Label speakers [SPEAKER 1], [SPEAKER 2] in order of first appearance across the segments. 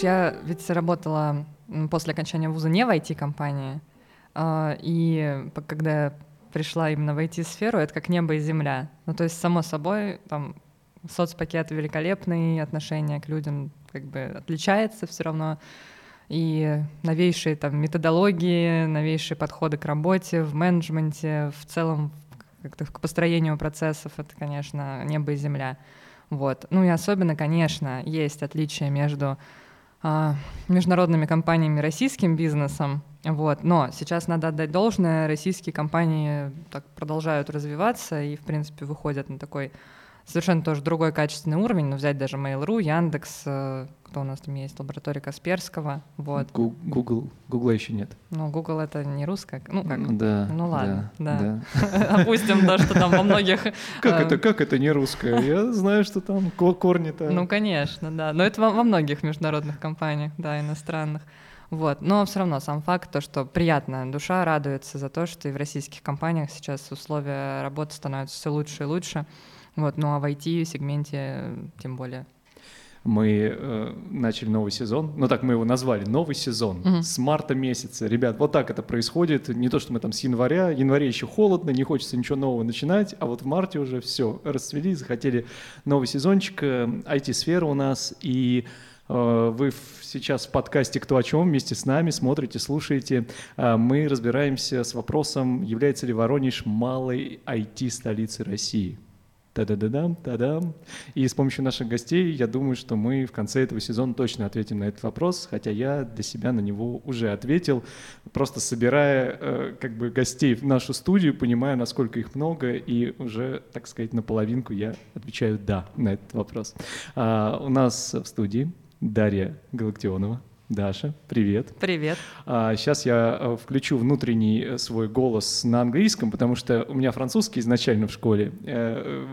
[SPEAKER 1] знаешь, я ведь работала после окончания вуза не в IT-компании, а, и когда пришла именно в IT-сферу, это как небо и земля. Ну, то есть, само собой, там, соцпакет великолепный, отношение к людям как бы отличается все равно, и новейшие там методологии, новейшие подходы к работе, в менеджменте, в целом как-то к построению процессов, это, конечно, небо и земля. Вот. Ну и особенно, конечно, есть отличия между международными компаниями российским бизнесом. Вот. Но сейчас надо отдать должное, российские компании так продолжают развиваться и, в принципе, выходят на такой совершенно тоже другой качественный уровень, но взять даже Mail.ru, Яндекс, э, кто у нас там есть, лаборатория Касперского, вот.
[SPEAKER 2] Google, Google еще нет.
[SPEAKER 1] Ну, Google это не русская, ну как?
[SPEAKER 2] Да.
[SPEAKER 1] Ну ладно, да. да. Опустим то, что там во многих...
[SPEAKER 2] Как это, как это не русская? Я знаю, что там корни-то...
[SPEAKER 1] Ну, конечно, да, но это во многих международных компаниях, да, иностранных. Вот. Но все равно сам факт, то, что приятно, душа радуется за то, что и в российских компаниях сейчас условия работы становятся все лучше и лучше. Вот, ну а в IT-сегменте тем более.
[SPEAKER 2] Мы э, начали новый сезон, ну так мы его назвали, новый сезон угу. с марта месяца. Ребят, вот так это происходит. Не то, что мы там с января, в январе еще холодно, не хочется ничего нового начинать, а вот в марте уже все, расцвели, захотели новый сезончик, IT-сфера э, у нас, и э, вы сейчас в подкасте «Кто о чем» вместе с нами смотрите, слушаете. Э, мы разбираемся с вопросом, является ли Воронеж малой IT-столицей России та-да-да-дам, та-дам. И с помощью наших гостей, я думаю, что мы в конце этого сезона точно ответим на этот вопрос, хотя я для себя на него уже ответил, просто собирая э, как бы гостей в нашу студию, понимая, насколько их много, и уже, так сказать, наполовинку я отвечаю «да» на этот вопрос. А, у нас в студии Дарья Галактионова. Даша, привет.
[SPEAKER 1] Привет.
[SPEAKER 2] А, сейчас я э, включу внутренний э, свой голос на английском, потому что у меня французский изначально в школе э,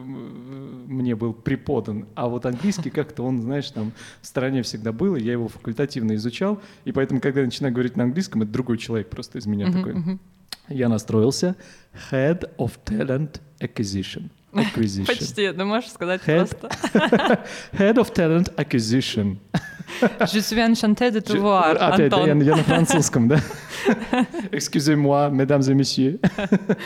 [SPEAKER 2] мне был преподан, а вот английский как-то он, знаешь, там в стороне всегда был, и я его факультативно изучал, и поэтому, когда я начинаю говорить на английском, это другой человек просто из меня uh-huh, такой. Uh-huh. Я настроился. Head of Talent Acquisition.
[SPEAKER 1] Acquisition. Почти, ты можешь сказать Head, просто.
[SPEAKER 2] Head of Talent Acquisition.
[SPEAKER 1] Je suis enchanté de te voir,
[SPEAKER 2] Опять, Антон. Я, я на французском, да? Excusez-moi, mesdames et messieurs.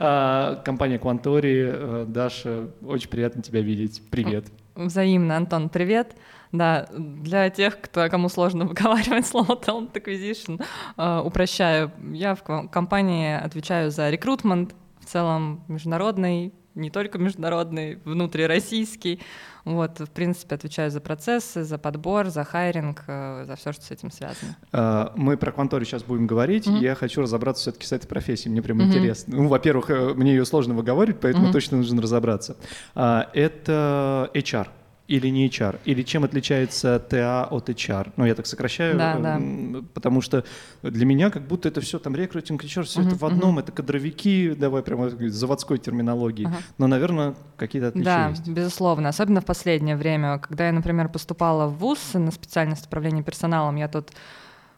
[SPEAKER 2] А, компания Quantori. Э, Даша, очень приятно тебя видеть. Привет.
[SPEAKER 1] Взаимно, Антон, привет. Да, для тех, кто, кому сложно выговаривать слово talent acquisition, э, упрощаю. Я в компании отвечаю за рекрутмент, в целом международный, не только международный, внутрироссийский. Вот, в принципе, отвечаю за процессы, за подбор, за хайринг, э, за все, что с этим связано.
[SPEAKER 2] А, мы про Кванторию сейчас будем говорить. Mm-hmm. Я хочу разобраться все-таки с этой профессией. Мне прям mm-hmm. интересно. Ну, во-первых, э, мне ее сложно выговаривать, поэтому mm-hmm. точно нужно разобраться. А, это HR или не HR? Или чем отличается ТА от HR? Ну, я так сокращаю,
[SPEAKER 1] да, да.
[SPEAKER 2] потому что для меня как будто это все там рекрутинг, HR, все uh-huh, это в одном, uh-huh. это кадровики, давай прямо заводской терминологии. Uh-huh. Но, наверное, какие-то отличия
[SPEAKER 1] да,
[SPEAKER 2] есть.
[SPEAKER 1] Да, безусловно. Особенно в последнее время, когда я, например, поступала в ВУЗ на специальность управления персоналом, я тут а,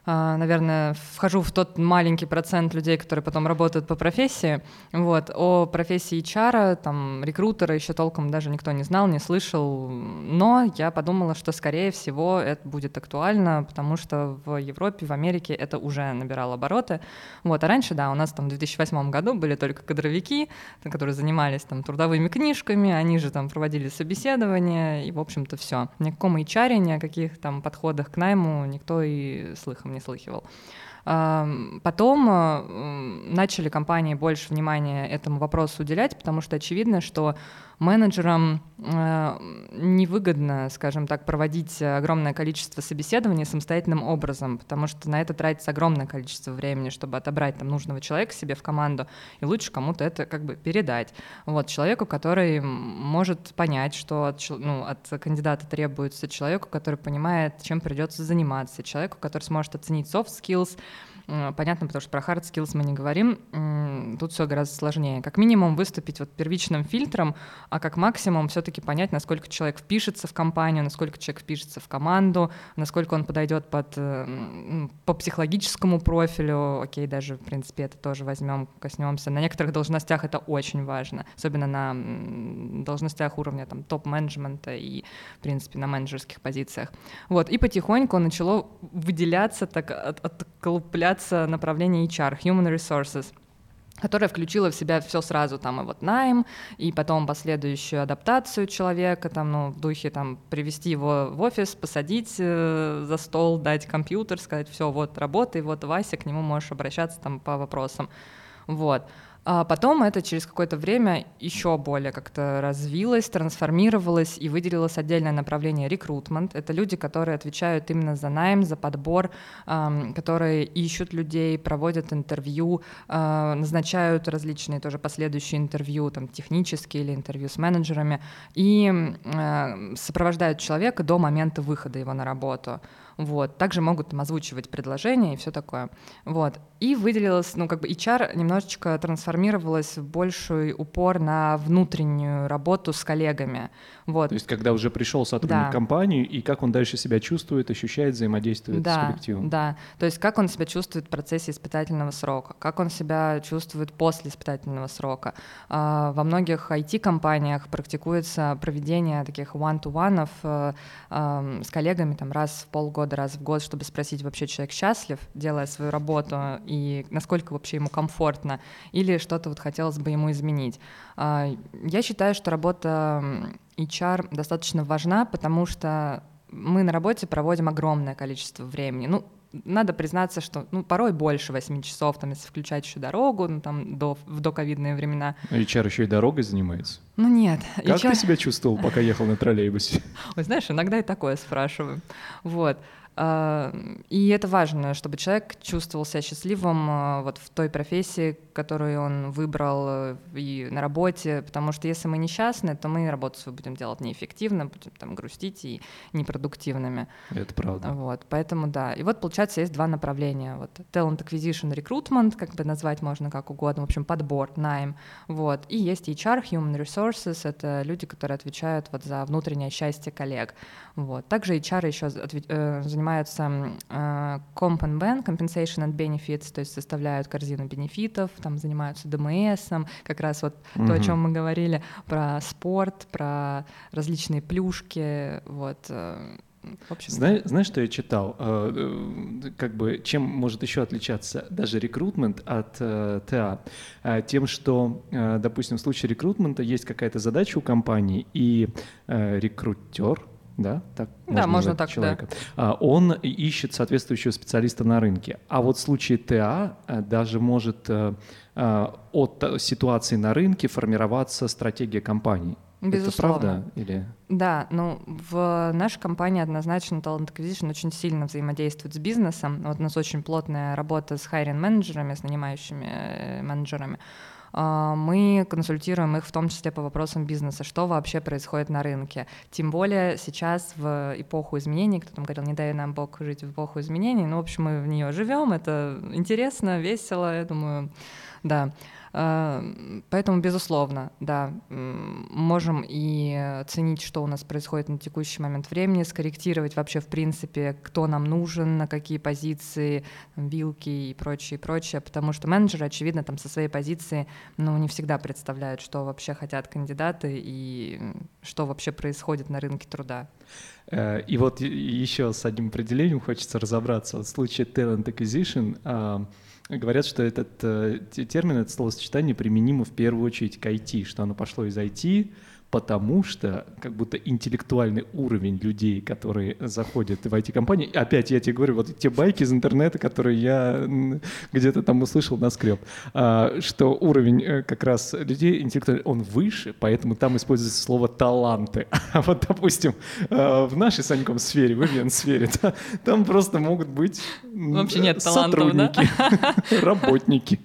[SPEAKER 1] наверное, вхожу в тот маленький процент людей, которые потом работают по профессии. Вот. О профессии HR, там, рекрутера еще толком даже никто не знал, не слышал. Но я подумала, что, скорее всего, это будет актуально, потому что в Европе, в Америке это уже набирало обороты. Вот. А раньше, да, у нас там в 2008 году были только кадровики, которые занимались там трудовыми книжками, они же там проводили собеседования, и, в общем-то, все. Ни о каком HR, ни о каких там подходах к найму никто и слыхом не слыхивал. Потом э, начали компании больше внимания этому вопросу уделять, потому что очевидно, что менеджерам э, невыгодно, скажем так, проводить огромное количество собеседований самостоятельным образом, потому что на это тратится огромное количество времени, чтобы отобрать там нужного человека себе в команду, и лучше кому-то это как бы передать. Вот, человеку, который может понять, что от, ну, от кандидата требуется, человеку, который понимает, чем придется заниматься, человеку, который сможет оценить soft skills, Понятно, потому что про hard skills мы не говорим. Тут все гораздо сложнее. Как минимум выступить вот первичным фильтром а как максимум все-таки понять, насколько человек впишется в компанию, насколько человек впишется в команду, насколько он подойдет под э, по психологическому профилю. Окей, даже в принципе это тоже возьмем, коснемся. На некоторых должностях это очень важно, особенно на должностях уровня там топ-менеджмента и в принципе на менеджерских позициях. Вот и потихоньку начало выделяться, так от, отколупляться направление HR, Human Resources которая включила в себя все сразу, там и вот найм, и потом последующую адаптацию человека, там, ну, в духе там привести его в офис, посадить э, за стол, дать компьютер, сказать, все, вот работай, вот Вася, к нему можешь обращаться там по вопросам, вот. А потом это через какое-то время еще более как-то развилось, трансформировалось и выделилось отдельное направление рекрутмент. Это люди, которые отвечают именно за найм, за подбор, которые ищут людей, проводят интервью, а, назначают различные тоже последующие интервью, там технические или интервью с менеджерами, и а, сопровождают человека до момента выхода его на работу. Вот. Также могут там озвучивать предложения и все такое. Вот. И выделилось, ну, как бы HR немножечко трансформировалось в больший упор на внутреннюю работу с коллегами. Вот.
[SPEAKER 2] То есть, когда уже пришел сотрудник да. компании, и как он дальше себя чувствует, ощущает, взаимодействует
[SPEAKER 1] да,
[SPEAKER 2] с коллективом.
[SPEAKER 1] Да, то есть, как он себя чувствует в процессе испытательного срока, как он себя чувствует после испытательного срока. А, во многих IT-компаниях практикуется проведение таких one-to-one э, с коллегами там раз в полгода, раз в год, чтобы спросить, вообще человек счастлив, делая свою работу, и насколько вообще ему комфортно, или что-то вот хотелось бы ему изменить. А, я считаю, что работа HR достаточно важна, потому что мы на работе проводим огромное количество времени. Ну, надо признаться, что ну, порой больше 8 часов, там, если включать еще дорогу, ну, там, до, в доковидные времена.
[SPEAKER 2] А HR еще и дорогой занимается?
[SPEAKER 1] Ну нет.
[SPEAKER 2] Как HR... ты себя чувствовал, пока ехал на троллейбусе?
[SPEAKER 1] Ой, знаешь, иногда и такое спрашиваю. Вот. А, и это важно, чтобы человек чувствовал себя счастливым а, вот в той профессии, которую он выбрал э, и на работе, потому что если мы несчастны, то мы работу свою будем делать неэффективно, будем там грустить и непродуктивными.
[SPEAKER 2] Это правда.
[SPEAKER 1] Вот, поэтому да. И вот получается есть два направления. Вот talent acquisition, recruitment, как бы назвать можно как угодно, в общем подбор, найм. Вот. И есть HR, human resources, это люди, которые отвечают вот за внутреннее счастье коллег. Вот. Также HR еще э, занимаются э, comp and ben, compensation and benefits, то есть составляют корзину бенефитов, там занимаются ДМС, как раз вот угу. то, о чем мы говорили, про спорт, про различные плюшки, вот. Э,
[SPEAKER 2] в общем, знаешь, знаешь, что я читал? Как бы чем может еще отличаться даже рекрутмент от ТА? Тем, что, допустим, в случае рекрутмента есть какая-то задача у компании, и рекрутер, да, так
[SPEAKER 1] да, можно так, человека.
[SPEAKER 2] Да. Он ищет соответствующего специалиста на рынке. А вот в случае ТА э, даже может э, э, от ситуации на рынке формироваться стратегия компании.
[SPEAKER 1] Безусловно.
[SPEAKER 2] Это правда? Или...
[SPEAKER 1] Да, ну в нашей компании однозначно Talent Acquisition очень сильно взаимодействует с бизнесом. Вот у нас очень плотная работа с хайринг-менеджерами, с нанимающими менеджерами. А, мы консультируем их в том числе по вопросам бизнеса, что вообще происходит на рынке. Тем более сейчас в эпоху изменений, кто там говорил, не дай нам Бог жить в эпоху изменений, ну, в общем, мы в нее живем, это интересно, весело, я думаю, да. А, поэтому, безусловно, да, можем и ценить, что у нас происходит на текущий момент времени, скорректировать вообще, в принципе, кто нам нужен, на какие позиции, вилки и прочее, прочее, потому что менеджеры, очевидно, там со своей позиции, ну, не всегда представляют, что вообще хотят кандидаты и что вообще происходит на рынке труда.
[SPEAKER 2] Э, и вот еще с одним определением хочется разобраться. В случае talent acquisition Говорят, что этот э, термин, это словосочетание применимо в первую очередь к IT, что оно пошло из IT, потому что как будто интеллектуальный уровень людей, которые заходят в IT-компании, опять я тебе говорю, вот те байки из интернета, которые я где-то там услышал на скреп, а, что уровень э, как раз людей интеллектуальный, он выше, поэтому там используется слово «таланты». А вот, допустим, э, в нашей Саньком сфере, в ивент-сфере, там просто могут быть
[SPEAKER 1] Вообще нет талантов, да?
[SPEAKER 2] работники.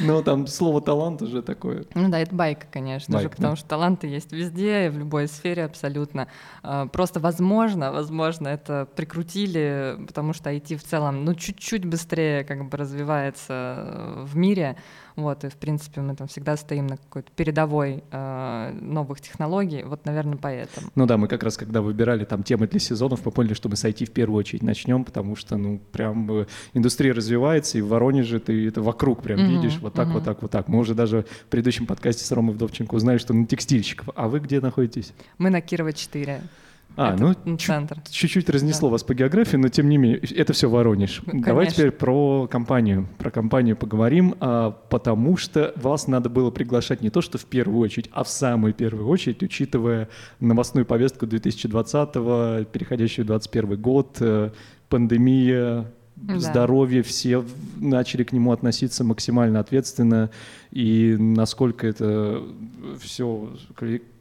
[SPEAKER 2] Но там слово талант уже такое.
[SPEAKER 1] Ну да, это байка, конечно байка, же, потому да? что таланты есть везде, в любой сфере абсолютно. А, просто возможно, возможно, это прикрутили, потому что IT в целом, ну, чуть-чуть быстрее как бы развивается в мире, вот, и, в принципе, мы там всегда стоим на какой-то передовой э, новых технологий, вот, наверное, поэтому.
[SPEAKER 2] Ну да, мы как раз, когда выбирали там темы для сезонов, мы поняли, что мы с IT в первую очередь начнем, потому что, ну, прям э, индустрия развивается, и в Воронеже ты это вокруг прям mm-hmm, видишь, вот так, mm-hmm. вот так, вот так. Мы уже даже в предыдущем подкасте с Ромой Вдовченко узнали, что на текстильщиков. А вы где находитесь?
[SPEAKER 1] Мы на Кирова 4.
[SPEAKER 2] А, это ну центр. чуть-чуть разнесло да. вас по географии, но тем не менее, это все Воронеж. Ну, Давай теперь про компанию. Про компанию поговорим, а, потому что вас надо было приглашать не то, что в первую очередь, а в самую первую очередь, учитывая новостную повестку 2020-го, переходящую в 2021 год, э, пандемия, да. здоровье, все начали к нему относиться максимально ответственно, и насколько это все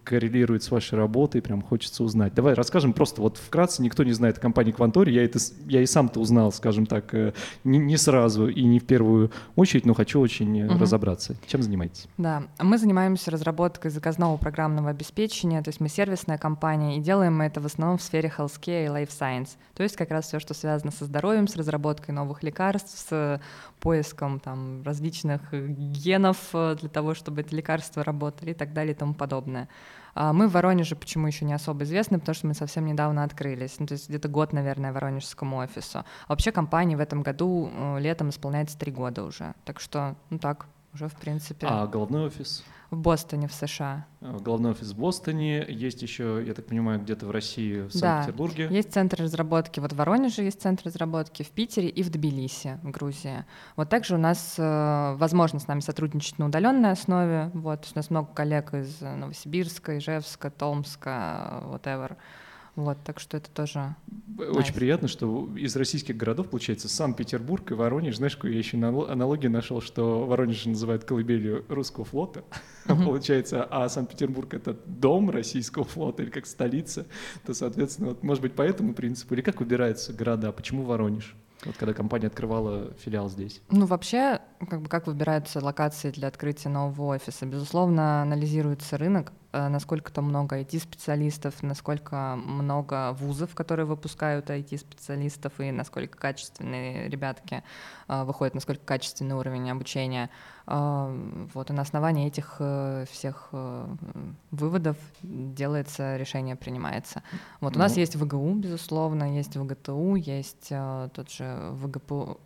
[SPEAKER 2] коррелирует с вашей работой, прям хочется узнать. Давай расскажем просто вот вкратце, никто не знает о компании Квантори, я, это, я и сам-то узнал, скажем так, э, не, не сразу и не в первую очередь, но хочу очень угу. разобраться. Чем занимаетесь?
[SPEAKER 1] Да, мы занимаемся разработкой заказного программного обеспечения, то есть мы сервисная компания, и делаем мы это в основном в сфере healthcare и life science, то есть как раз все, что связано со здоровьем, с разработкой новых лекарств, с поиском там различных генов э, для того, чтобы эти лекарства работали и так далее и тому подобное. А мы в Воронеже почему еще не особо известны, потому что мы совсем недавно открылись, ну, то есть где-то год, наверное, воронежскому офису. А вообще компании в этом году э, летом исполняется три года уже, так что, ну так, уже в принципе.
[SPEAKER 2] А головной офис?
[SPEAKER 1] В Бостоне, в США.
[SPEAKER 2] Э, головной офис в Бостоне. Есть еще, я так понимаю, где-то в России, в Санкт-Петербурге.
[SPEAKER 1] Да, есть центр разработки. Вот в Воронеже есть центр разработки, в Питере и в Тбилиси, в Грузии. Вот также у нас э, возможно с нами сотрудничать на удаленной основе. Вот, у нас много коллег из Новосибирска, Ижевска, Томска, whatever. Вот, так что это тоже
[SPEAKER 2] Очень nice. приятно, что из российских городов, получается, Санкт-Петербург и Воронеж. Знаешь, я еще аналогию нашел, что Воронеж называют колыбелью русского флота, uh-huh. получается, а Санкт-Петербург — это дом российского флота или как столица, то, соответственно, вот, может быть, по этому принципу, или как выбираются города, почему Воронеж? Вот когда компания открывала филиал здесь.
[SPEAKER 1] Ну, вообще, как бы как выбираются локации для открытия нового офиса? Безусловно, анализируется рынок, насколько там много IT-специалистов, насколько много вузов, которые выпускают IT-специалистов, и насколько качественные ребятки э, выходят, насколько качественный уровень обучения. Э, вот, и на основании этих всех выводов делается решение, принимается. Вот у нас ну. есть ВГУ, безусловно, есть ВГТУ, есть тот же ВГПУ,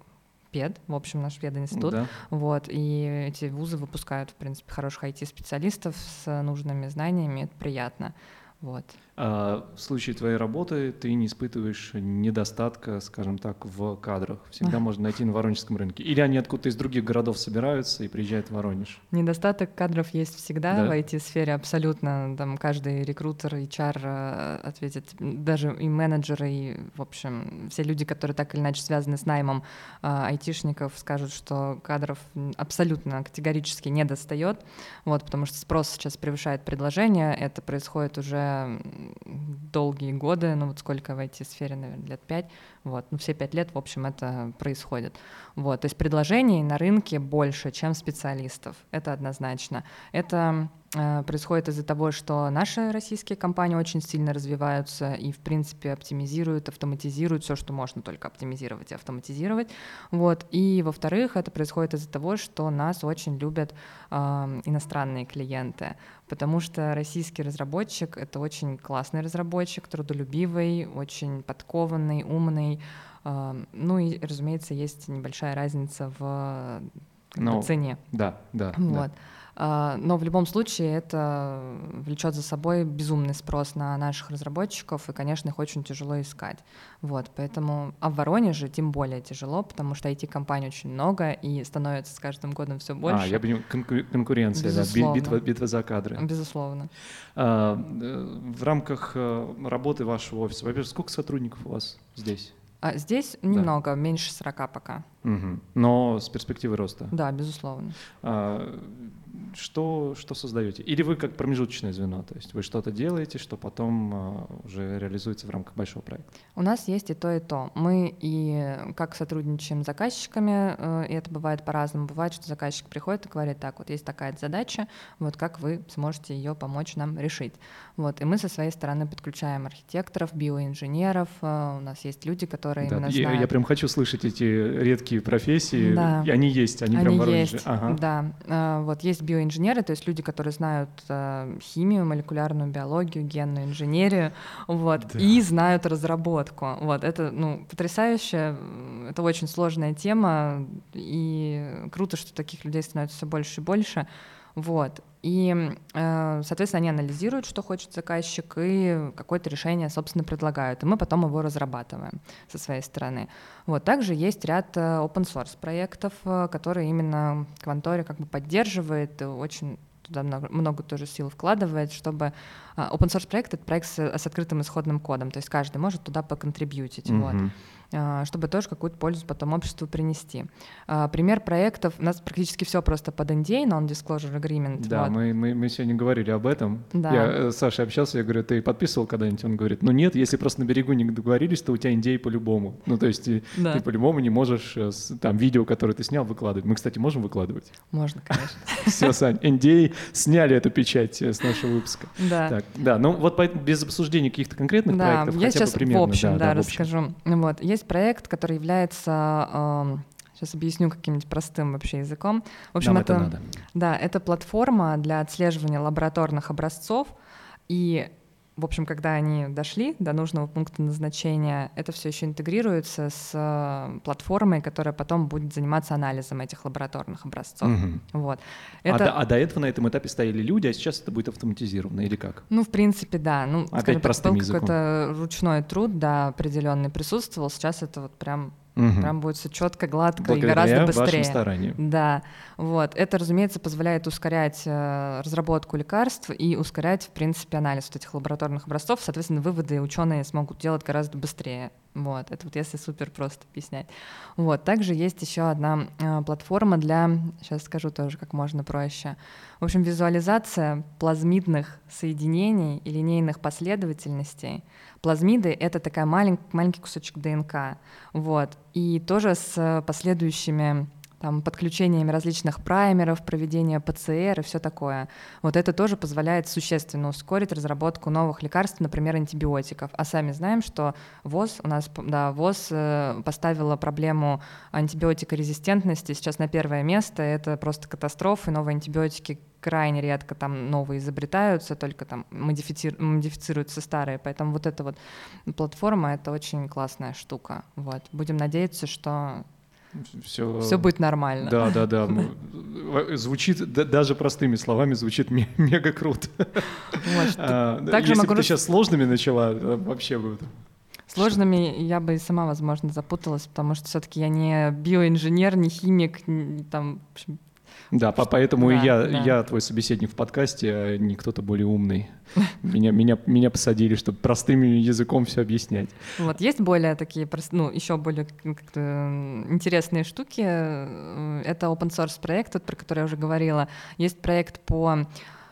[SPEAKER 1] ПЕД, в общем, наш пединститут. Да. Вот, и эти вузы выпускают, в принципе, хороших IT-специалистов с нужными знаниями, это приятно. Вот.
[SPEAKER 2] А в случае твоей работы ты не испытываешь недостатка, скажем так, в кадрах. Всегда можно найти на воронежском рынке. Или они откуда-то из других городов собираются и приезжают в Воронеж?
[SPEAKER 1] Недостаток кадров есть всегда да? в IT-сфере, абсолютно. Там каждый рекрутер, HR э, ответит, даже и менеджеры, и, в общем, все люди, которые так или иначе связаны с наймом э, айтишников, скажут, что кадров абсолютно категорически не достает, вот, потому что спрос сейчас превышает предложение. Это происходит уже долгие годы, ну вот сколько в IT-сфере, наверное, лет пять, вот, ну все пять лет, в общем, это происходит. Вот, то есть предложений на рынке больше, чем специалистов, это однозначно. Это Э, происходит из-за того, что наши российские компании очень сильно развиваются и, в принципе, оптимизируют, автоматизируют все, что можно только оптимизировать и автоматизировать. Вот. И, во-вторых, это происходит из-за того, что нас очень любят э, иностранные клиенты, потому что российский разработчик — это очень классный разработчик, трудолюбивый, очень подкованный, умный. Э, ну и, разумеется, есть небольшая разница в ну, цене.
[SPEAKER 2] Да, да.
[SPEAKER 1] Вот. Да. А, но в любом случае это влечет за собой безумный спрос на наших разработчиков, и, конечно, их очень тяжело искать. Вот, поэтому, а в Воронеже тем более тяжело, потому что IT-компаний очень много, и становится с каждым годом все больше.
[SPEAKER 2] А, я понимаю, конкуренция, Безусловно. да, битва, битва за кадры.
[SPEAKER 1] Безусловно.
[SPEAKER 2] А, э, в рамках э, работы вашего офиса, во-первых, сколько сотрудников у вас здесь?
[SPEAKER 1] А здесь немного, да. меньше 40 пока.
[SPEAKER 2] Угу. Но с перспективой роста.
[SPEAKER 1] Да, безусловно. А,
[SPEAKER 2] что, что создаете? Или вы как промежуточное звено, то есть вы что-то делаете, что потом а, уже реализуется в рамках большого проекта?
[SPEAKER 1] У нас есть и то, и то. Мы и как сотрудничаем с заказчиками, э, и это бывает по-разному. Бывает, что заказчик приходит и говорит, так, вот есть такая задача, вот как вы сможете ее помочь нам решить. Вот, и мы со своей стороны подключаем архитекторов, биоинженеров, э, у нас есть люди, которые
[SPEAKER 2] да,
[SPEAKER 1] именно
[SPEAKER 2] я,
[SPEAKER 1] знают.
[SPEAKER 2] Я прям хочу слышать эти редкие профессии, да. и они есть, они, они прям в
[SPEAKER 1] есть, ага. да. Э, вот есть биоинженеры, то есть люди, которые знают химию, молекулярную биологию, генную инженерию, вот, да. и знают разработку. Вот, это, ну, потрясающе, это очень сложная тема, и круто, что таких людей становится все больше и больше. Вот. И, э, соответственно, они анализируют, что хочет заказчик, и какое-то решение, собственно, предлагают. И мы потом его разрабатываем со своей стороны. Вот. Также есть ряд э, open source проектов, э, которые именно Кванторе как бы поддерживает, очень туда много, много тоже сил вкладывает, чтобы open source проект это проект с, с открытым исходным кодом, то есть каждый может туда поконтрибьютить. Mm-hmm. Вот. А, чтобы тоже какую-то пользу потом обществу принести. А, пример проектов, у нас практически все просто под NDA, Non-Disclosure Agreement.
[SPEAKER 2] Да, вот. мы, мы, мы сегодня говорили об этом. Да. Я э, с Сашей общался, я говорю, ты подписывал когда-нибудь? Он говорит, ну нет, если просто на берегу не договорились, то у тебя NDA по-любому. Ну то есть ты, да. ты по-любому не можешь э, там видео, которое ты снял, выкладывать. Мы, кстати, можем выкладывать?
[SPEAKER 1] Можно, конечно.
[SPEAKER 2] Все, Сань, NDA сняли эту печать э, с нашего выпуска. Да. Так, да, ну вот без обсуждения каких-то конкретных проектов,
[SPEAKER 1] я сейчас в общем, да, расскажу. Вот, есть проект, который является Сейчас объясню каким-нибудь простым вообще языком. В общем,
[SPEAKER 2] Нам
[SPEAKER 1] это,
[SPEAKER 2] это надо.
[SPEAKER 1] да, это платформа для отслеживания лабораторных образцов, и в общем, когда они дошли до нужного пункта назначения, это все еще интегрируется с э, платформой, которая потом будет заниматься анализом этих лабораторных образцов. Угу. Вот.
[SPEAKER 2] Это... А, до, а до этого на этом этапе стояли люди, а сейчас это будет автоматизировано или как?
[SPEAKER 1] Ну, в принципе, да. Ну,
[SPEAKER 2] Опять простым так, языком.
[SPEAKER 1] какой-то ручной труд, да, определенный присутствовал. Сейчас это вот прям Угу. Прям будет все четко, гладко Благодаря и гораздо быстрее.
[SPEAKER 2] Вашим стараниям.
[SPEAKER 1] Да, вот. Это, разумеется, позволяет ускорять э, разработку лекарств и ускорять, в принципе, анализ вот этих лабораторных образцов. Соответственно, выводы ученые смогут делать гораздо быстрее. Вот, это вот если супер просто объяснять. Вот, также есть еще одна э, платформа для, сейчас скажу тоже, как можно проще. В общем, визуализация плазмидных соединений и линейных последовательностей. Плазмиды — это такая малень, маленький кусочек ДНК. Вот, и тоже с последующими там, подключениями различных праймеров, проведение ПЦР и все такое. Вот это тоже позволяет существенно ускорить разработку новых лекарств, например, антибиотиков. А сами знаем, что ВОЗ у нас, да, ВОЗ э, поставила проблему антибиотикорезистентности сейчас на первое место. Это просто катастрофа, и новые антибиотики крайне редко там новые изобретаются, только там модифици... модифицируются старые. Поэтому вот эта вот платформа — это очень классная штука. Вот. Будем надеяться, что все, все будет нормально.
[SPEAKER 2] Да, да, да. Ну, звучит, даже простыми словами, звучит мега круто. Вот, а, также если могу... бы ты сейчас сложными начала, вообще бы...
[SPEAKER 1] Сложными я бы и сама, возможно, запуталась, потому что все-таки я не биоинженер, не химик, там, в общем,
[SPEAKER 2] да, поэтому да, и я, да. я твой собеседник в подкасте, а не кто-то более умный. Меня, меня, меня посадили, чтобы простым языком все объяснять.
[SPEAKER 1] Вот, есть более такие, ну, еще более интересные штуки. Это open source проект, тот, про который я уже говорила. Есть проект по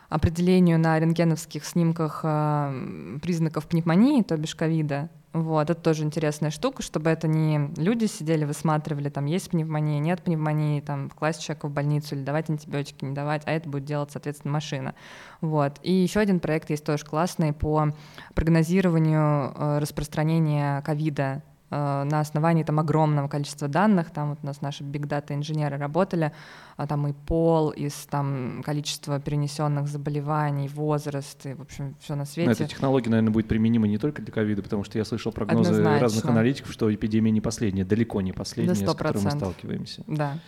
[SPEAKER 1] определению на рентгеновских снимках а, признаков пневмонии, то бишь ковида. Вот, это тоже интересная штука, чтобы это не люди сидели, высматривали, там есть пневмония, нет пневмонии, там класть человека в больницу или давать антибиотики, не давать, а это будет делать, соответственно, машина. Вот. И еще один проект есть тоже классный по прогнозированию э, распространения ковида на основании там огромного количества данных, там вот у нас наши big data инженеры работали, а там и пол, из там количества перенесенных заболеваний, возраст, и, в общем, все на свете. Но
[SPEAKER 2] эта технология, наверное, будет применима не только для ковида, потому что я слышал прогнозы Однозначно. разных аналитиков, что эпидемия не последняя, далеко не последняя, с которой мы сталкиваемся.
[SPEAKER 1] Да.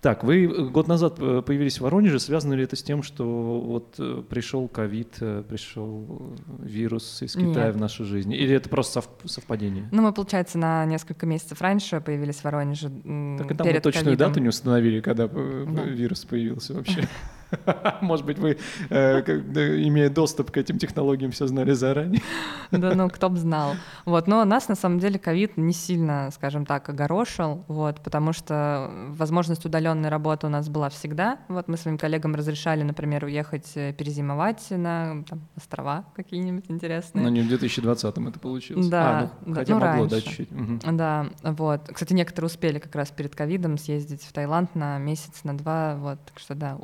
[SPEAKER 2] Так, вы э, год назад э, появились в Воронеже. Связано ли это с тем, что вот э, пришел ковид, пришел вирус из Китая Нет. в нашу жизнь? Или это просто совпадение?
[SPEAKER 1] Ну, мы, получается, на несколько месяцев раньше появились в Воронеже.
[SPEAKER 2] Так и там мы точную дату не установили, когда да. вирус появился вообще. Может быть, вы, э, имея доступ к этим технологиям, все знали заранее.
[SPEAKER 1] Да, ну, кто бы знал. Вот, но нас, на самом деле, ковид не сильно, скажем так, огорошил, вот, потому что возможность удаленной работы у нас была всегда. Вот мы своим коллегам разрешали, например, уехать э, перезимовать на там, острова какие-нибудь интересные.
[SPEAKER 2] Но не в 2020-м это получилось.
[SPEAKER 1] Да,
[SPEAKER 2] а, ну,
[SPEAKER 1] да
[SPEAKER 2] хотя
[SPEAKER 1] ну,
[SPEAKER 2] могло,
[SPEAKER 1] раньше.
[SPEAKER 2] да, чуть-чуть. Угу.
[SPEAKER 1] Да, вот. Кстати, некоторые успели как раз перед ковидом съездить в Таиланд на месяц, на два, вот. Так что да,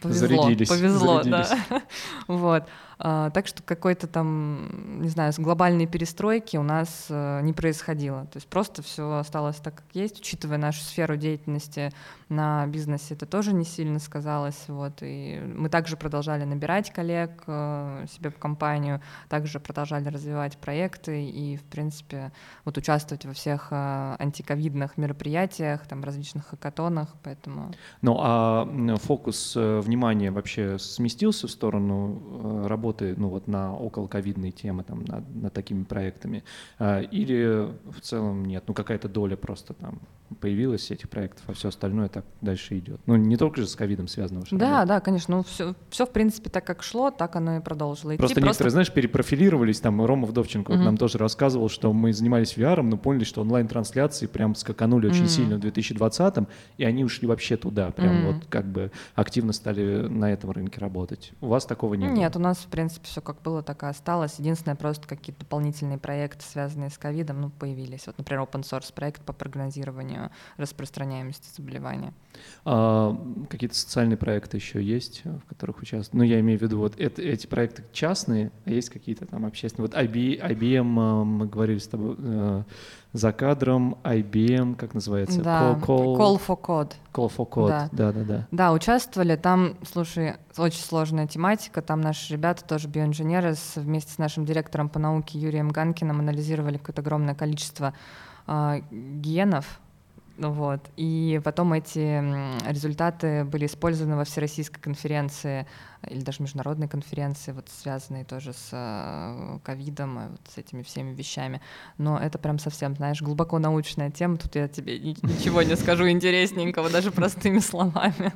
[SPEAKER 1] повезло.
[SPEAKER 2] Зарядились.
[SPEAKER 1] Повезло,
[SPEAKER 2] зарядились.
[SPEAKER 1] да. Вот. А, так что какой-то там, не знаю, глобальной перестройки у нас а, не происходило. То есть просто все осталось так, как есть, учитывая нашу сферу деятельности на бизнесе, это тоже не сильно сказалось. Вот. И мы также продолжали набирать коллег а, себе в компанию, также продолжали развивать проекты и, в принципе, вот участвовать во всех а, антиковидных мероприятиях, там, различных хакатонах, поэтому...
[SPEAKER 2] Ну, а фокус э, внимания вообще сместился в сторону работы работы ну, вот на околоковидные темы, там, над, над такими проектами? А, или в целом нет? Ну, какая-то доля просто там появилась этих проектов, а все остальное так дальше идет. Ну, не только же с ковидом связано.
[SPEAKER 1] Да, работа. да, конечно. Ну, все, все, в принципе, так как шло, так оно и продолжило идти.
[SPEAKER 2] Просто, просто... некоторые, знаешь, перепрофилировались. Там Рома Вдовченко mm-hmm. нам тоже рассказывал, что мы занимались VR, но поняли, что онлайн-трансляции прям скаканули mm-hmm. очень сильно в 2020-м, и они ушли вообще туда. Прям mm-hmm. вот как бы активно стали на этом рынке работать. У вас такого не
[SPEAKER 1] Нет,
[SPEAKER 2] было?
[SPEAKER 1] Нет, у нас, в принципе, все как было, так и осталось. Единственное, просто какие-то дополнительные проекты, связанные с ковидом, ну, появились. Вот, например, open source проект по прогнозированию распространяемости заболевания.
[SPEAKER 2] А, какие-то социальные проекты еще есть, в которых участвуют? Ну, я имею в виду, вот это, эти проекты частные, а есть какие-то там общественные. Вот IBM, а, мы говорили с тобой, э, за кадром IBM, как называется?
[SPEAKER 1] Да, call, call, call for Code.
[SPEAKER 2] Call for Code, да. да, да, да.
[SPEAKER 1] Да, участвовали. Там, слушай, очень сложная тематика. Там наши ребята, тоже биоинженеры, вместе с нашим директором по науке Юрием Ганкиным анализировали какое-то огромное количество э, генов, вот. И потом эти результаты были использованы во Всероссийской конференции или даже международной конференции, вот связанные тоже с э, ковидом, и вот с этими всеми вещами. Но это прям совсем, знаешь, глубоко научная тема. Тут я тебе ничего не скажу интересненького, даже простыми словами.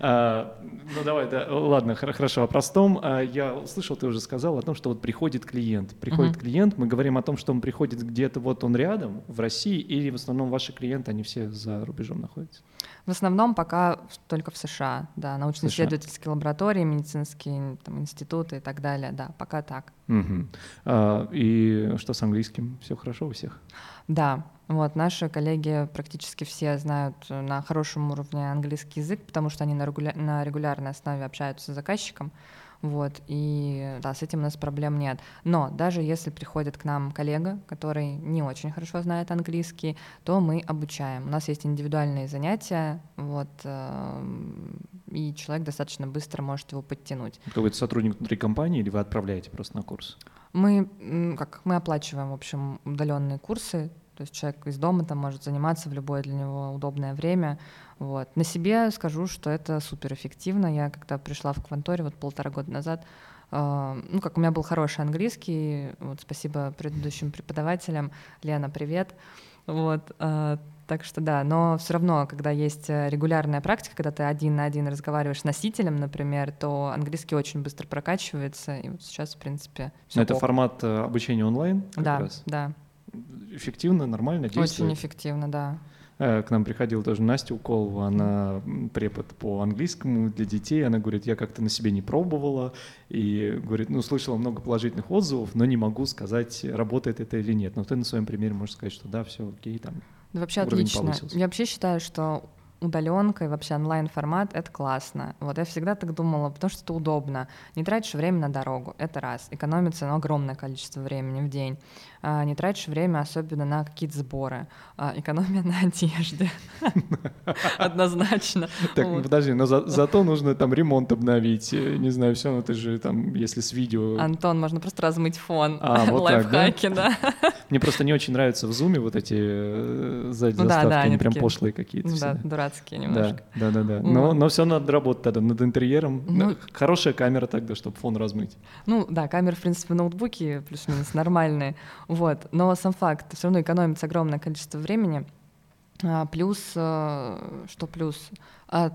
[SPEAKER 2] А, ну давай, да, ладно, хорошо. О простом. А, я услышал, ты уже сказал о том, что вот приходит клиент. Приходит клиент, мы говорим о том, что он приходит где-то вот он рядом, в России, или в основном ваши клиенты, они все за рубежом находятся?
[SPEAKER 1] В основном пока только в США, да, научно-исследовательские лаборатории, медицинские там, институты и так далее, да, пока так.
[SPEAKER 2] Угу. А, и что с английским? Все хорошо у всех?
[SPEAKER 1] Да, вот наши коллеги практически все знают на хорошем уровне английский язык, потому что они на, регуля- на регулярной основе общаются с заказчиком. Вот, и да, с этим у нас проблем нет. Но даже если приходит к нам коллега, который не очень хорошо знает английский, то мы обучаем. У нас есть индивидуальные занятия, вот, эм, и человек достаточно быстро может его подтянуть.
[SPEAKER 2] Какой-то сотрудник внутри компании или вы отправляете просто на курс?
[SPEAKER 1] Мы, как, мы оплачиваем, в общем, удаленные курсы, то есть человек из дома там может заниматься в любое для него удобное время. Вот. На себе скажу, что это суперэффективно. Я когда пришла в Кванторе вот полтора года назад, э, ну как у меня был хороший английский, вот спасибо предыдущим преподавателям. Лена, привет. Вот, э, так что да, но все равно, когда есть регулярная практика, когда ты один на один разговариваешь с носителем, например, то английский очень быстро прокачивается, и вот сейчас, в принципе,
[SPEAKER 2] все. Это формат э, обучения онлайн?
[SPEAKER 1] да,
[SPEAKER 2] раз?
[SPEAKER 1] да
[SPEAKER 2] эффективно, нормально действует.
[SPEAKER 1] Очень эффективно, да.
[SPEAKER 2] Э, к нам приходила тоже Настя Уколова, она препод по английскому для детей, она говорит, я как-то на себе не пробовала, и говорит, ну, слышала много положительных отзывов, но не могу сказать, работает это или нет. Но ты на своем примере можешь сказать, что да, все окей, там
[SPEAKER 1] да, вообще отлично. Повысился. Я вообще считаю, что удаленка и вообще онлайн-формат — это классно. Вот я всегда так думала, потому что это удобно. Не тратишь время на дорогу, это раз. Экономится ну, огромное количество времени в день. А, не тратишь время особенно на какие-то сборы. А, экономия на одежде. Однозначно.
[SPEAKER 2] Так, подожди, но зато нужно там ремонт обновить. Э, не знаю, все, ну ты же там, если с видео...
[SPEAKER 1] Антон, можно просто размыть фон. А, Лайфхаки, да?
[SPEAKER 2] Мне просто не очень нравятся в зуме вот эти э, сзади заставки, они прям пошлые какие-то.
[SPEAKER 1] Да, дурацкие немножко.
[SPEAKER 2] Да, да, да. Но все надо работать тогда над интерьером. Ну, Хорошая камера тогда, чтобы фон размыть.
[SPEAKER 1] Ну да, камеры, в принципе, в ноутбуке плюс-минус нормальные. Вот. Но сам факт, все равно экономится огромное количество времени. А, плюс, э, что плюс,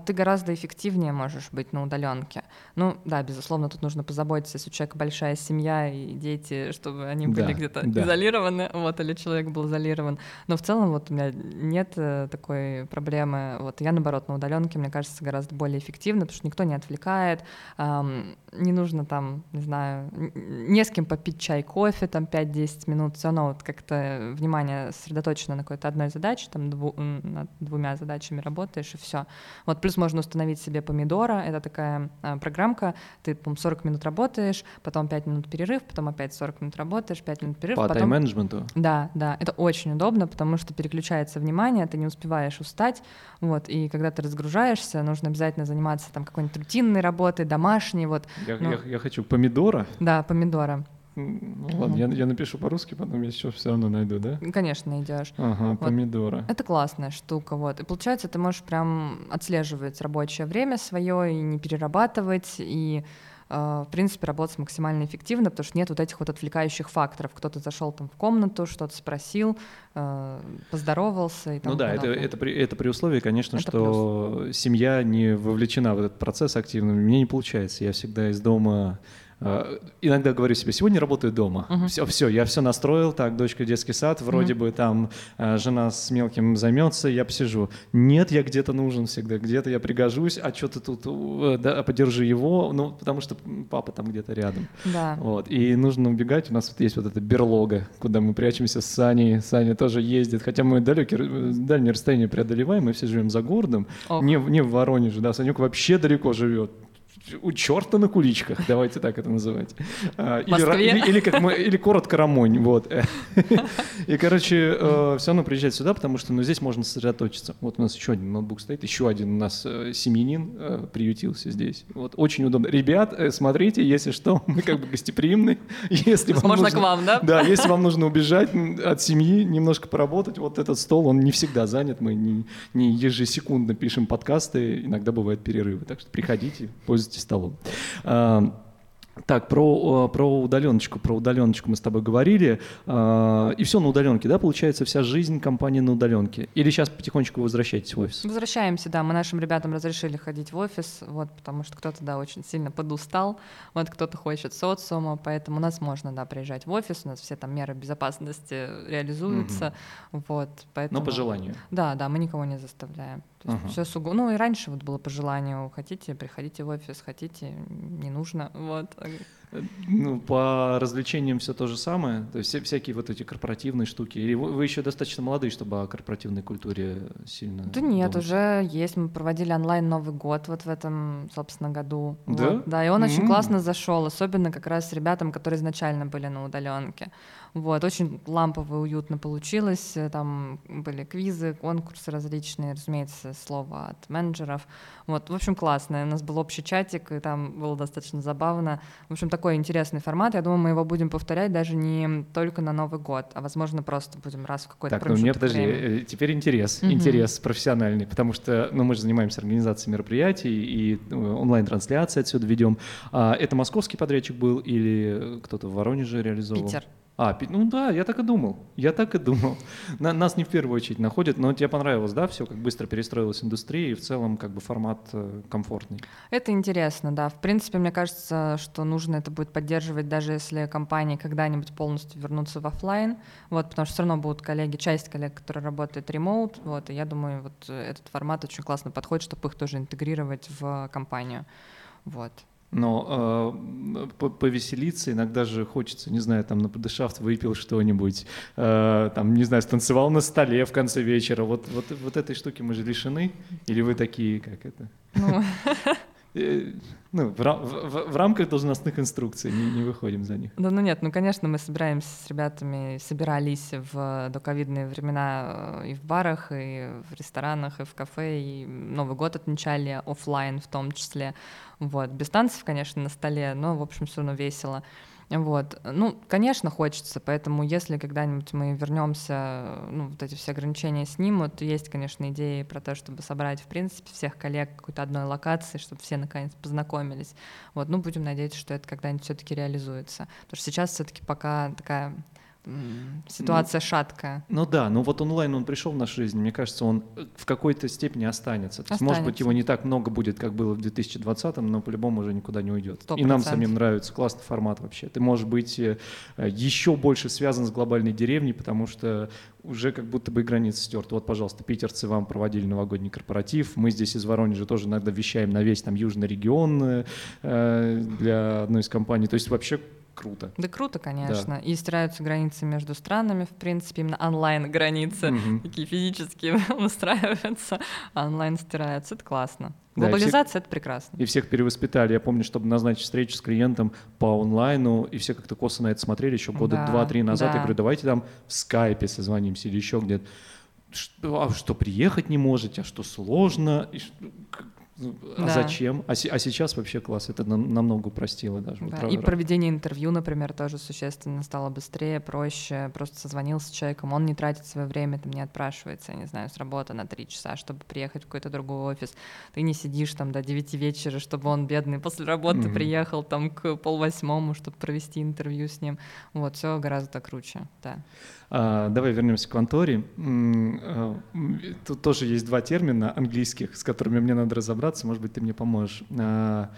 [SPEAKER 1] ты гораздо эффективнее можешь быть на удаленке. Ну да, безусловно, тут нужно позаботиться, если у человека большая семья и дети, чтобы они были да, где-то да. изолированы, вот, или человек был изолирован. Но в целом вот у меня нет э, такой проблемы. Вот я, наоборот, на удаленке, мне кажется, гораздо более эффективно, потому что никто не отвлекает, эм, не нужно там, не знаю, не с кем попить чай, кофе, там 5-10 минут, все равно вот как-то внимание сосредоточено на какой-то одной задаче, там дву, над двумя задачами работаешь, и все. Вот плюс можно установить себе помидора, это такая а, программка, ты, по 40 минут работаешь, потом 5 минут перерыв, потом опять 40 минут работаешь, 5 минут перерыв.
[SPEAKER 2] По
[SPEAKER 1] потом...
[SPEAKER 2] тайм-менеджменту?
[SPEAKER 1] Да, да, это очень удобно, потому что переключается внимание, ты не успеваешь устать, вот, и когда ты разгружаешься, нужно обязательно заниматься там какой-нибудь рутинной работой, домашней, вот.
[SPEAKER 2] Я, ну, я, я хочу помидора.
[SPEAKER 1] Да, помидора.
[SPEAKER 2] Ну, ладно, я, я напишу по-русски, потом я еще все равно найду, да?
[SPEAKER 1] Конечно, найдешь.
[SPEAKER 2] Ага, вот. помидора.
[SPEAKER 1] Это классная штука, вот. И получается, ты можешь прям отслеживать рабочее время свое и не перерабатывать, и э, в принципе, работать максимально эффективно, потому что нет вот этих вот отвлекающих факторов. Кто-то зашел там в комнату, что-то спросил, э, поздоровался и
[SPEAKER 2] Ну да, это, это, при, это при условии, конечно, это что плюс. семья не вовлечена в этот процесс активно. Мне не получается. Я всегда из дома иногда говорю себе, сегодня работаю дома. Uh-huh. Все, все, я все настроил, так, дочка детский сад, вроде uh-huh. бы там э, жена с мелким займется, я посижу. Нет, я где-то нужен всегда, где-то я пригожусь, а что ты тут, э, да, подержи его, ну, потому что папа там где-то рядом.
[SPEAKER 1] Да.
[SPEAKER 2] Вот, и нужно убегать, у нас вот есть вот эта берлога, куда мы прячемся с Саней, Саня тоже ездит, хотя мы далекие, дальние расстояния преодолеваем, мы все живем за городом, не, не в Воронеже, да, Санюк вообще далеко живет, у черта на куличках, давайте так это называть. А, или, или, или, как мы, или коротко Рамонь, вот. И, короче, э, все равно приезжать сюда, потому что ну, здесь можно сосредоточиться. Вот у нас еще один ноутбук стоит, еще один у нас э, семьянин э, приютился здесь. Вот очень удобно. Ребят, смотрите, если что, мы как бы гостеприимны. Если
[SPEAKER 1] вам можно нужно, к вам, да?
[SPEAKER 2] Да, если вам нужно убежать от семьи, немножко поработать, вот этот стол, он не всегда занят, мы не, не ежесекундно пишем подкасты, иногда бывают перерывы. Так что приходите, пользуйтесь пользуйтесь столом. Так, про, про удаленочку, про удаленочку мы с тобой говорили. И все на удаленке, да, получается, вся жизнь компании на удаленке? Или сейчас потихонечку возвращаетесь в офис?
[SPEAKER 1] Возвращаемся, да. Мы нашим ребятам разрешили ходить в офис, вот, потому что кто-то, да, очень сильно подустал, вот кто-то хочет социума, поэтому у нас можно, да, приезжать в офис, у нас все там меры безопасности реализуются, угу. вот, поэтому...
[SPEAKER 2] Но по желанию.
[SPEAKER 1] Да, да, мы никого не заставляем. То есть uh-huh. все сугубо. Ну и раньше вот было по желанию, хотите, приходите в офис, хотите, не нужно, вот.
[SPEAKER 2] Ну, по развлечениям все то же самое, то есть все, всякие вот эти корпоративные штуки. Или вы, вы еще достаточно молодые, чтобы о корпоративной культуре сильно.
[SPEAKER 1] Да нет, думать? уже есть. Мы проводили онлайн Новый год вот в этом, собственно, году.
[SPEAKER 2] Да.
[SPEAKER 1] Вот, да, и он mm-hmm. очень классно зашел, особенно как раз с ребятам, которые изначально были на удаленке. Вот, очень лампово, уютно получилось. Там были квизы, конкурсы различные, разумеется, слово от менеджеров. Вот, в общем, классно. У нас был общий чатик, и там было достаточно забавно. В общем, такой интересный формат. Я думаю, мы его будем повторять даже не только на Новый год, а, возможно, просто будем раз в какой-то
[SPEAKER 2] Так, ну мне, подожди, времени. Э, теперь интерес, угу. интерес профессиональный, потому что, ну, мы же занимаемся организацией мероприятий и э, онлайн-трансляции отсюда ведем. А это московский подрядчик был или кто-то в Воронеже реализовал?
[SPEAKER 1] Питер.
[SPEAKER 2] А, ну да, я так и думал. Я так и думал. На, нас не в первую очередь находят, но тебе понравилось, да, все, как быстро перестроилась индустрия, и в целом как бы формат э, комфортный.
[SPEAKER 1] Это интересно, да. В принципе, мне кажется, что нужно это будет поддерживать, даже если компании когда-нибудь полностью вернутся в офлайн, вот, потому что все равно будут коллеги, часть коллег, которые работают ремоут, вот, и я думаю, вот этот формат очень классно подходит, чтобы их тоже интегрировать в компанию, вот.
[SPEAKER 2] Но э, повеселиться иногда же хочется, не знаю, там на подышавт выпил что-нибудь, э, там, не знаю, станцевал на столе в конце вечера. Вот, вот, вот этой штуки мы же лишены? Или вы такие, как это? Ну, Э, ну, в, в, в рамках должностных инструкций, не, не выходим за них.
[SPEAKER 1] Да, ну нет, ну конечно, мы собираемся с ребятами, собирались в доковидные времена э, и в барах, и в ресторанах, и в кафе, и Новый год отмечали офлайн в том числе. Вот, без танцев, конечно, на столе, но, в общем, все равно весело. Вот. Ну, конечно, хочется, поэтому если когда-нибудь мы вернемся, ну, вот эти все ограничения снимут, есть, конечно, идеи про то, чтобы собрать, в принципе, всех коллег какой-то одной локации, чтобы все наконец познакомились. Вот, ну, будем надеяться, что это когда-нибудь все-таки реализуется. Потому что сейчас все-таки пока такая ситуация ну, шаткая.
[SPEAKER 2] Ну да, но вот онлайн он пришел в нашу жизнь, мне кажется, он в какой-то степени останется. То есть, останется. может быть, его не так много будет, как было в 2020, но по-любому уже никуда не уйдет. 100%. И нам самим нравится классный формат вообще. Ты можешь быть э, еще больше связан с глобальной деревней, потому что уже как будто бы границы стерты. Вот, пожалуйста, питерцы вам проводили новогодний корпоратив. Мы здесь из Воронежа тоже иногда вещаем на весь там южный регион э, для одной из компаний. То есть вообще круто.
[SPEAKER 1] Да круто, конечно. Да. И стираются границы между странами, в принципе, именно онлайн-границы, угу. такие физические устраиваются, а онлайн стираются. Это классно. Глобализация всех, это прекрасно.
[SPEAKER 2] И всех перевоспитали. Я помню, чтобы назначить встречу с клиентом по онлайну, и все как-то косо на это смотрели еще года да, два-три назад. Да. Я говорю, давайте там в скайпе созвонимся или еще где-то. Что, а что приехать не можете, а что сложно, и, а да. зачем? А, а сейчас вообще класс, это намного упростило даже.
[SPEAKER 1] Да. И проведение интервью, например, тоже существенно стало быстрее, проще. Просто созвонился с человеком, он не тратит свое время, там не отпрашивается, я не знаю, с работы на три часа, чтобы приехать в какой-то другой офис. Ты не сидишь там до девяти вечера, чтобы он бедный после работы mm-hmm. приехал там к полвосьмому, чтобы провести интервью с ним. Вот, все гораздо круче, да.
[SPEAKER 2] А, давай вернемся к конторе. А, тут тоже есть два термина английских, с которыми мне надо разобраться. Может быть, ты мне поможешь. А,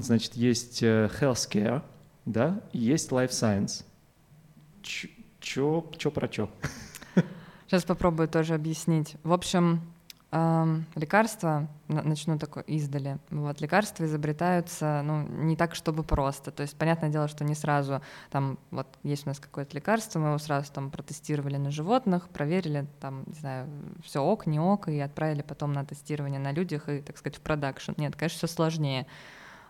[SPEAKER 2] значит, есть э, healthcare, да, и есть life science. Чё, чё про чё?
[SPEAKER 1] Сейчас попробую тоже объяснить. В общем, лекарства, начну такое издали, вот, лекарства изобретаются, ну, не так, чтобы просто, то есть, понятное дело, что не сразу, там, вот, есть у нас какое-то лекарство, мы его сразу там протестировали на животных, проверили, там, не знаю, все ок, не ок, и отправили потом на тестирование на людях и, так сказать, в продакшн. Нет, конечно, все сложнее.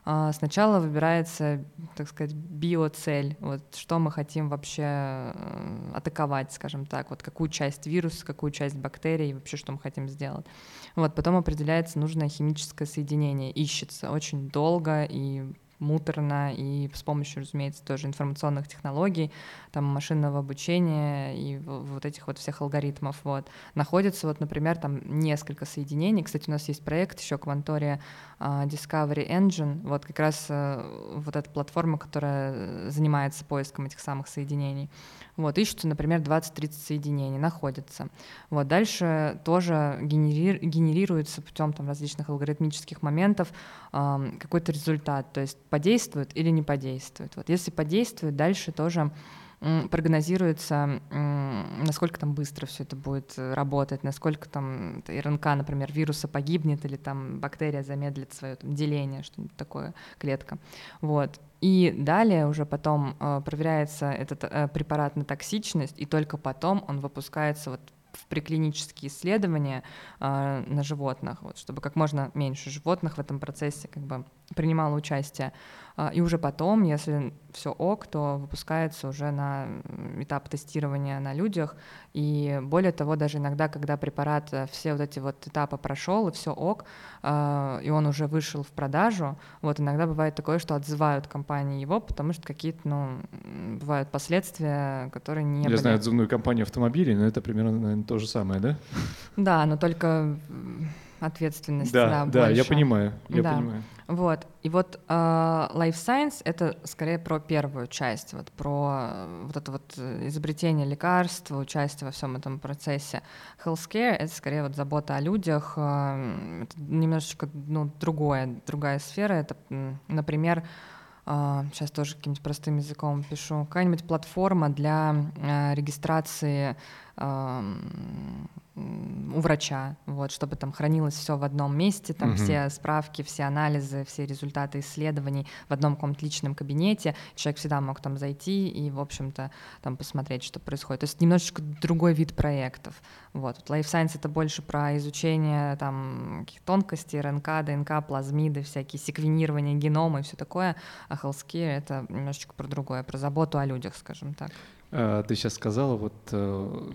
[SPEAKER 1] А, сначала выбирается, так сказать, биоцель, вот что мы хотим вообще э, атаковать, скажем так, вот какую часть вируса, какую часть бактерий, вообще что мы хотим сделать. Вот потом определяется нужное химическое соединение, ищется очень долго и муторно и с помощью, разумеется, тоже информационных технологий, там машинного обучения и вот этих вот всех алгоритмов. Вот. Находится вот, например, там несколько соединений. Кстати, у нас есть проект еще Квантория uh, Discovery Engine, вот как раз uh, вот эта платформа, которая занимается поиском этих самых соединений. Вот, ищутся, например, 20-30 соединений, находятся. Вот, дальше тоже генери- генерируется путем там, различных алгоритмических моментов э, какой-то результат, то есть подействует или не подействует. Вот, если подействует, дальше тоже прогнозируется, насколько там быстро все это будет работать, насколько там РНК, например, вируса погибнет или там бактерия замедлит свое там, деление, что-нибудь такое, клетка. Вот. И далее уже потом э, проверяется этот э, препарат на токсичность, и только потом он выпускается вот в преклинические исследования э, на животных, вот, чтобы как можно меньше животных в этом процессе как бы принимало участие. А, и уже потом, если все ок, то выпускается уже на этап тестирования на людях. И более того, даже иногда, когда препарат э, все вот эти вот этапы прошел, и все ок, а, и он уже вышел в продажу, вот иногда бывает такое, что отзывают компании его, потому что какие-то, ну, бывают последствия, которые не
[SPEAKER 2] Я
[SPEAKER 1] были...
[SPEAKER 2] знаю отзывную компанию автомобилей, но это примерно, наверное, то же самое, да?
[SPEAKER 1] Да, но только ответственность.
[SPEAKER 2] Да, да, да я понимаю, я да. понимаю.
[SPEAKER 1] Вот. И вот uh, Life Science — это скорее про первую часть, вот про э, вот это вот э, изобретение лекарств, участие во всем этом процессе. Healthcare — это скорее вот забота о людях, uh, это немножечко ну, другое, другая сфера. Это, например, Uh, сейчас тоже каким-нибудь простым языком пишу, какая-нибудь платформа для uh, регистрации у врача, вот, чтобы там хранилось все в одном месте, там угу. все справки, все анализы, все результаты исследований в одном каком-то личном кабинете. Человек всегда мог там зайти и, в общем-то, там посмотреть, что происходит. То есть немножечко другой вид проектов. Вот. Life Science — это больше про изучение там тонкостей, РНК, ДНК, плазмиды, всякие секвенирование генома и все такое, а Healthcare — это немножечко про другое, про заботу о людях, скажем так.
[SPEAKER 2] А, ты сейчас сказала вот э,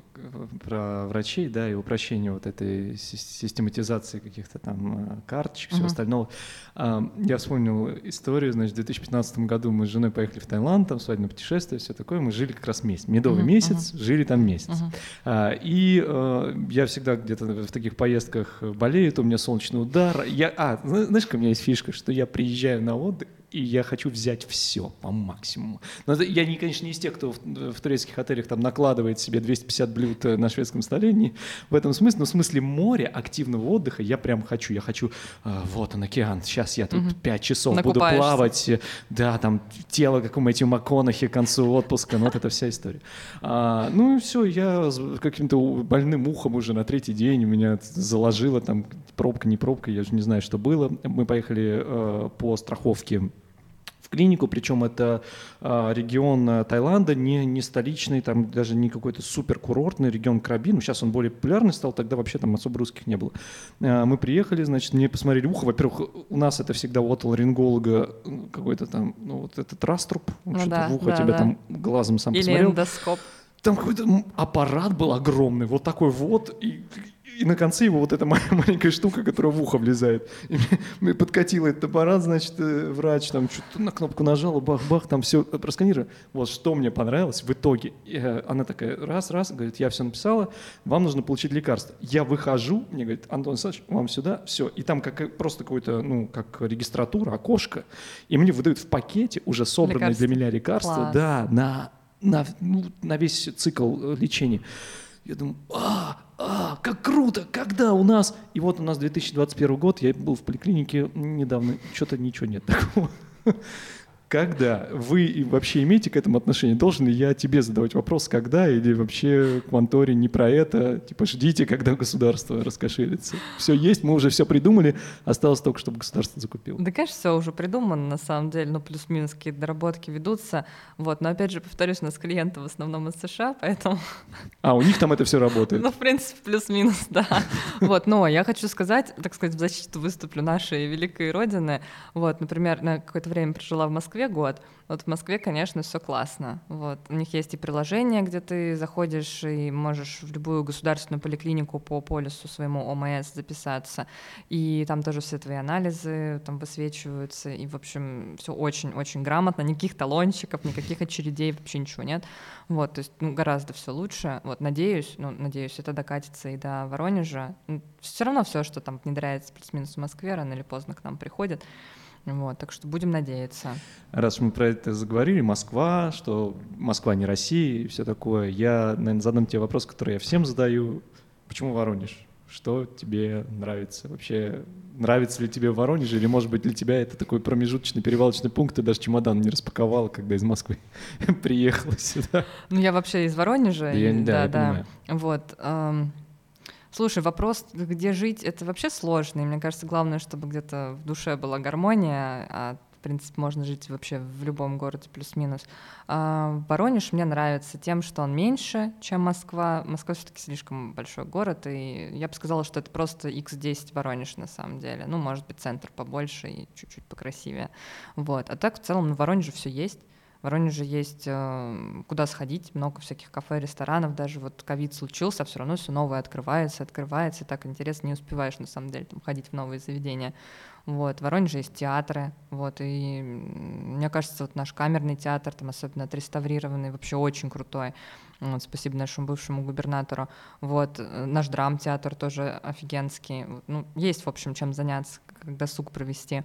[SPEAKER 2] про врачей, да, и упрощение вот этой систематизации каких-то там э, карточек, всего uh-huh. остального. А, я вспомнил историю, значит, в 2015 году мы с женой поехали в Таиланд, там свадебное путешествие, все такое, мы жили как раз месяц, медовый uh-huh. месяц, uh-huh. жили там месяц. Uh-huh. И э, я всегда где-то в таких поездках болею, то у меня солнечный удар. Я, а, знаешь, у меня есть фишка, что я приезжаю на отдых, и я хочу взять все по максимуму. Но я, не, конечно, не из тех, кто в, в турецких отелях там накладывает себе 250 блюд э, на шведском столе, не в этом смысле, но в смысле моря, активного отдыха я прям хочу. Я хочу, э, вот он, океан, сейчас я тут угу. 5 часов буду плавать, да, там тело, как у Мэтью МакКонахи к концу отпуска, ну вот эта вся история. А, ну и все, я каким-то больным ухом уже на третий день меня заложило, там пробка, не пробка, я же не знаю, что было. Мы поехали э, по страховке клинику, причем это э, регион э, Таиланда, не, не столичный, там даже не какой-то супер курортный регион Краби, ну сейчас он более популярный стал, тогда вообще там особо русских не было. Э, мы приехали, значит, мне посмотрели ухо, во-первых, у нас это всегда у отоларинголога какой-то там, ну вот этот раструб, ну, что-то да, в ухо да, тебя да. там глазом сам
[SPEAKER 1] Или
[SPEAKER 2] посмотрел.
[SPEAKER 1] эндоскоп.
[SPEAKER 2] Там какой-то аппарат был огромный, вот такой вот, и и на конце его вот эта маленькая штука, которая в ухо влезает. И мне подкатила этот аппарат, значит, э, врач там что-то на кнопку нажал, бах-бах, там все просканировал. Вот что мне понравилось в итоге. Э, она такая, раз-раз, говорит, я все написала, вам нужно получить лекарство. Я выхожу, мне говорит, Антон Александрович, вам сюда, все. И там как, просто какой-то, ну, как регистратура, окошко. И мне выдают в пакете уже собранные лекарство. для меня лекарства. Класс. Да, на, на, ну, на весь цикл э, лечения. Я думаю, а, а, как круто, когда у нас... И вот у нас 2021 год, я был в поликлинике недавно, что-то ничего нет такого. Когда вы вообще имеете к этому отношение? Должен ли я тебе задавать вопрос, когда, или вообще к Монторе не про это? Типа ждите, когда государство раскошелится. Все есть, мы уже все придумали, осталось только, чтобы государство закупило.
[SPEAKER 1] Да, конечно, все уже придумано, на самом деле, ну, плюс-минус какие-то доработки ведутся. Вот, но опять же, повторюсь, у нас клиенты в основном из США, поэтому...
[SPEAKER 2] А, у них там это все работает?
[SPEAKER 1] Ну, в принципе, плюс-минус, да. Вот, но я хочу сказать, так сказать, в защиту выступлю нашей великой родины. Вот, например, на какое-то время прожила в Москве, Москве год. Вот в Москве, конечно, все классно. Вот. У них есть и приложение, где ты заходишь и можешь в любую государственную поликлинику по полису своему ОМС записаться. И там тоже все твои анализы там высвечиваются. И, в общем, все очень-очень грамотно. Никаких талончиков, никаких очередей, вообще ничего нет. Вот, то есть ну, гораздо все лучше. Вот, надеюсь, ну, надеюсь, это докатится и до Воронежа. Все равно все, что там внедряется плюс-минус в Москве, рано или поздно к нам приходит. Вот, так что будем надеяться.
[SPEAKER 2] Раз мы про это заговорили, Москва, что Москва не Россия и все такое, я, наверное, задам тебе вопрос, который я всем задаю. Почему Воронеж? Что тебе нравится? Вообще, нравится ли тебе в Воронеже, или, может быть, для тебя это такой промежуточный перевалочный пункт, ты даже чемодан не распаковала, когда из Москвы приехала сюда?
[SPEAKER 1] Ну, я вообще из Воронежа. Я, и, да, да, да. Понимаю. Вот. Эм, Слушай, вопрос, где жить, это вообще сложный. Мне кажется, главное, чтобы где-то в душе была гармония, а в принципе, можно жить вообще в любом городе плюс-минус. А Воронеж мне нравится тем, что он меньше, чем Москва. Москва все-таки слишком большой город, и я бы сказала, что это просто x10 Воронеж на самом деле. Ну, может быть, центр побольше и чуть-чуть покрасивее. Вот. А так, в целом, на Воронеже все есть. В Воронеже есть э, куда сходить, много всяких кафе, ресторанов, даже вот ковид случился, все равно все новое открывается, открывается, так интересно, не успеваешь на самом деле там, ходить в новые заведения. Вот, в Воронеже есть театры, вот, и мне кажется, вот наш камерный театр, там особенно отреставрированный, вообще очень крутой. Вот, спасибо нашему бывшему губернатору. Вот, э, наш драмтеатр тоже офигенский. Ну, есть, в общем, чем заняться, как досуг провести.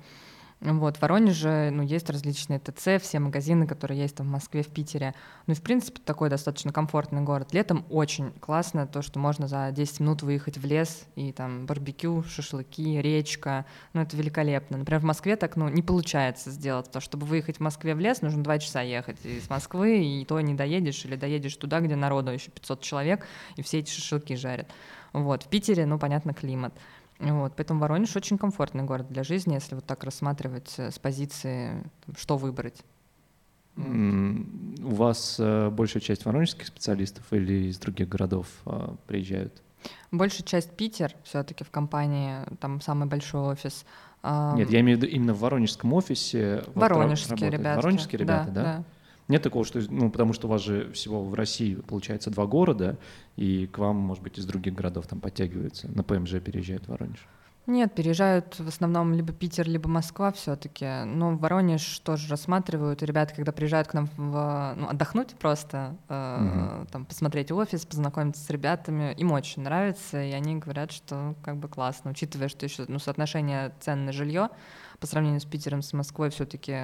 [SPEAKER 1] Вот, в Воронеже ну, есть различные ТЦ, все магазины, которые есть там в Москве, в Питере. Ну и, в принципе, такой достаточно комфортный город. Летом очень классно то, что можно за 10 минут выехать в лес, и там барбекю, шашлыки, речка. Ну, это великолепно. Например, в Москве так ну, не получается сделать, потому что, чтобы выехать в Москве в лес, нужно 2 часа ехать из Москвы, и то не доедешь, или доедешь туда, где народу еще 500 человек, и все эти шашлыки жарят. Вот, в Питере, ну, понятно, климат. Вот, поэтому Воронеж очень комфортный город для жизни, если вот так рассматривать э, с позиции, что выбрать.
[SPEAKER 2] У вас э, большая часть воронежских специалистов или из других городов э, приезжают?
[SPEAKER 1] Большая часть Питер, все-таки в компании, там самый большой офис.
[SPEAKER 2] Нет, я имею в виду именно в воронежском офисе.
[SPEAKER 1] Воронежские ребята.
[SPEAKER 2] Воронежские ребята, да? да? Нет такого, что, ну, потому что у вас же всего в России, получается, два города, и к вам, может быть, из других городов там подтягиваются, на ПМЖ переезжают в Воронеж.
[SPEAKER 1] Нет, переезжают в основном либо Питер, либо Москва все-таки. Но Воронеж тоже рассматривают. И ребята, когда приезжают к нам в, ну, отдохнуть просто, э, угу. там, посмотреть офис, познакомиться с ребятами, им очень нравится, и они говорят, что как бы классно, учитывая, что еще ну, соотношение цен на жилье по сравнению с Питером, с Москвой все-таки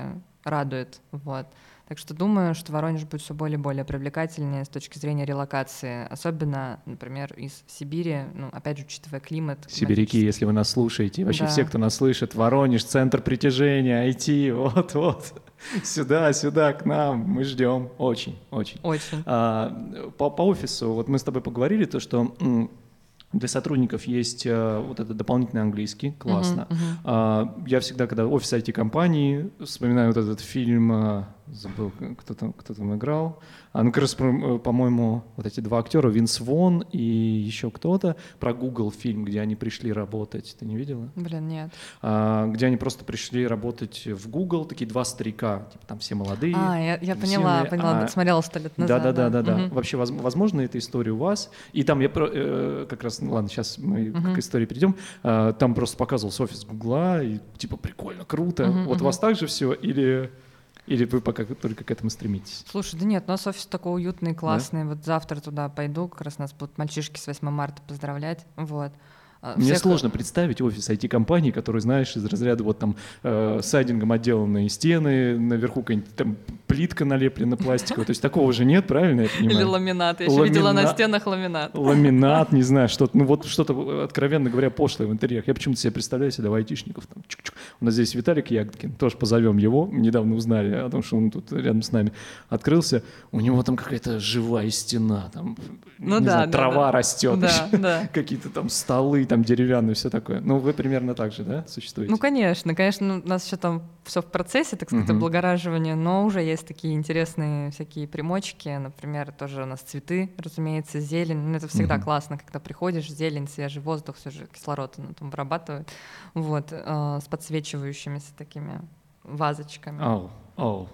[SPEAKER 1] радует. Вот. Так что думаю, что Воронеж будет все более и более привлекательнее с точки зрения релокации, особенно, например, из Сибири, ну, опять же, учитывая климат.
[SPEAKER 2] Сибиряки, если вы нас слушаете, вообще да. все, кто нас слышит, Воронеж, центр притяжения, IT, вот-вот. Сюда, сюда, к нам, мы ждем. Очень, очень.
[SPEAKER 1] Очень.
[SPEAKER 2] А, по, по офису, вот мы с тобой поговорили, то, что для сотрудников есть э, вот этот дополнительный английский, классно. Uh-huh, uh-huh. Я всегда, когда офис IT-компании, вспоминаю вот этот фильм э, забыл, кто там, кто там играл. А, ну, как раз, э, по-моему, вот эти два актера, Винс Вон и еще кто-то, про Google фильм, где они пришли работать. Ты не видела?
[SPEAKER 1] Блин, нет.
[SPEAKER 2] А, где они просто пришли работать в Google, такие два старика, типа там все молодые.
[SPEAKER 1] А, я, я поняла, поняла, а, смотрела сто лет назад.
[SPEAKER 2] Да, да, да, да, да. Угу. Вообще, возможно, эта история у вас. И там я э, как раз, ну ладно, сейчас мы угу. к истории перейдем. А, там просто показывался офис Гугла, и типа прикольно, круто. Угу, вот угу. у вас так же все или... Или вы пока только к этому стремитесь?
[SPEAKER 1] Слушай, да нет, у нас офис такой уютный, классный. Да? Вот завтра туда пойду, как раз нас будут мальчишки с 8 марта поздравлять. Вот.
[SPEAKER 2] А, Мне всех... сложно представить офис IT-компании, который, знаешь, из разряда вот там э, сайдингом отделанные стены, наверху какая-нибудь там плитка налеплена пластиковая. То есть такого же нет, правильно я понимаю?
[SPEAKER 1] Или ламинат. Я еще видела на стенах ламинат.
[SPEAKER 2] Ламинат, не знаю, что-то, ну вот что-то, откровенно говоря, пошлое в интерьерах. Я почему-то себе представляю себя айтишников. Там, чук -чук. У нас здесь Виталик Ягодкин, тоже позовем его. Недавно узнали о том, что он тут рядом с нами открылся. У него там какая-то живая стена, там, ну, да, знаю, да, трава да. растет, да, да. какие-то там столы, там деревянные, все такое. Ну, вы примерно так же, да, существуете?
[SPEAKER 1] Ну, конечно, конечно, у нас еще там все в процессе, так сказать, uh-huh. облагораживания, но уже есть такие интересные всякие примочки, например, тоже у нас цветы, разумеется, зелень. Ну, это всегда классно, когда приходишь, зелень, свежий воздух, все же кислород ну, там вырабатывает, вот, э, с подсвечивающимися такими вазочками.
[SPEAKER 2] Oh. Oh.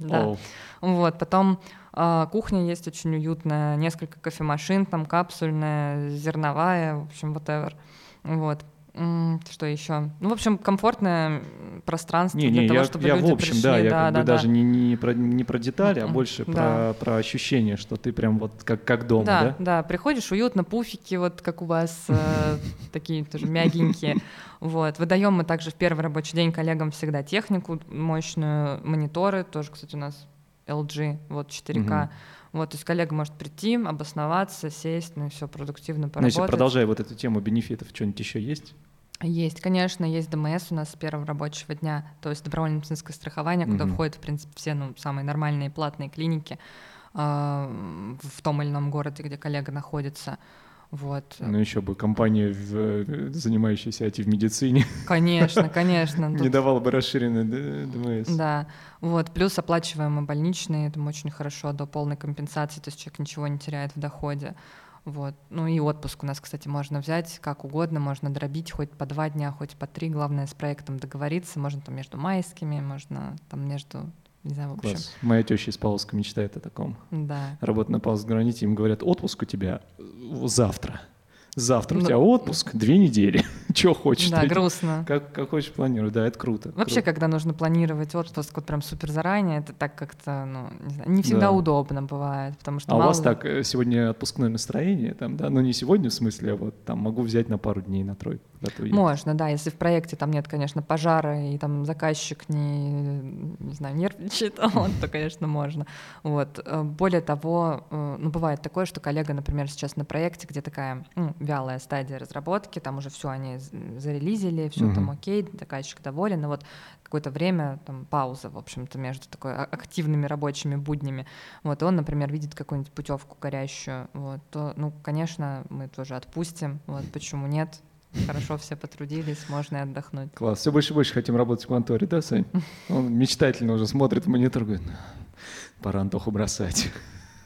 [SPEAKER 1] да. Oh. Вот, потом кухня есть очень уютная, несколько кофемашин, там капсульная, зерновая, в общем, whatever. Вот. Что еще? Ну, в общем, комфортное пространство
[SPEAKER 2] не,
[SPEAKER 1] для
[SPEAKER 2] не,
[SPEAKER 1] того,
[SPEAKER 2] я,
[SPEAKER 1] чтобы
[SPEAKER 2] я
[SPEAKER 1] люди
[SPEAKER 2] в общем,
[SPEAKER 1] пришли.
[SPEAKER 2] да, я
[SPEAKER 1] да,
[SPEAKER 2] как
[SPEAKER 1] да,
[SPEAKER 2] бы
[SPEAKER 1] да.
[SPEAKER 2] даже не, не, про, не про детали, а больше да. про, про ощущение, что ты прям вот как, как дома, да?
[SPEAKER 1] Да, да, приходишь, уютно, пуфики вот как у вас, э, такие тоже мягенькие. Вот. Выдаем мы также в первый рабочий день коллегам всегда технику мощную, мониторы, тоже, кстати, у нас LG, вот 4К. Вот, то есть коллега может прийти, обосноваться, сесть, ну и все, продуктивно поработать. Ну,
[SPEAKER 2] если продолжая вот эту тему бенефитов, что-нибудь еще есть?
[SPEAKER 1] Есть, конечно, есть ДМС у нас с первого рабочего дня, то есть добровольное медицинское страхование, куда угу. входят, в принципе, все ну, самые нормальные платные клиники э, в том или ином городе, где коллега находится. Вот.
[SPEAKER 2] Ну, еще бы компания, в, занимающаяся IT в медицине.
[SPEAKER 1] Конечно, конечно.
[SPEAKER 2] Не давала бы расширенный ДМС.
[SPEAKER 1] Да. Вот. Плюс оплачиваемые больничные, это очень хорошо, до полной компенсации, то есть человек ничего не теряет в доходе. Вот. Ну и отпуск у нас, кстати, можно взять как угодно, можно дробить хоть по два дня, хоть по три. Главное с проектом договориться. Можно там между майскими, можно там между не знаю, в общем. Класс.
[SPEAKER 2] Моя теща из Павловска мечтает о таком.
[SPEAKER 1] Да.
[SPEAKER 2] Работа на Павловском граните, им говорят, отпуск у тебя завтра. Завтра у ну, тебя отпуск, две недели. Чего хочешь?
[SPEAKER 1] Да, грустно.
[SPEAKER 2] Как, как хочешь планируй, да, это круто.
[SPEAKER 1] Вообще,
[SPEAKER 2] круто.
[SPEAKER 1] когда нужно планировать отпуск вот прям супер заранее, это так как-то, ну, не, знаю, не всегда да. удобно бывает, потому что
[SPEAKER 2] А
[SPEAKER 1] мало...
[SPEAKER 2] у вас так, э, сегодня отпускное настроение, там, да, ну не сегодня в смысле, а вот там могу взять на пару дней, на тройку.
[SPEAKER 1] Можно, да, если в проекте там нет, конечно, пожара, и там заказчик не, не знаю, нервничает, вот, то, конечно, можно. Вот. Э, более того, э, ну, бывает такое, что коллега, например, сейчас на проекте, где такая ну, вялая стадия разработки, там уже все они зарелизили, все uh-huh. там окей, заказчик доволен, но вот какое-то время, там, пауза, в общем-то, между такой а, активными рабочими буднями, вот, и он, например, видит какую-нибудь путевку горящую, вот, то, ну, конечно, мы тоже отпустим, вот, почему нет, Хорошо все потрудились, можно и отдохнуть.
[SPEAKER 2] Класс. Все больше и больше хотим работать в конторе, да, Сань? Он мечтательно уже смотрит в монитор, говорит, пора Антоху бросать.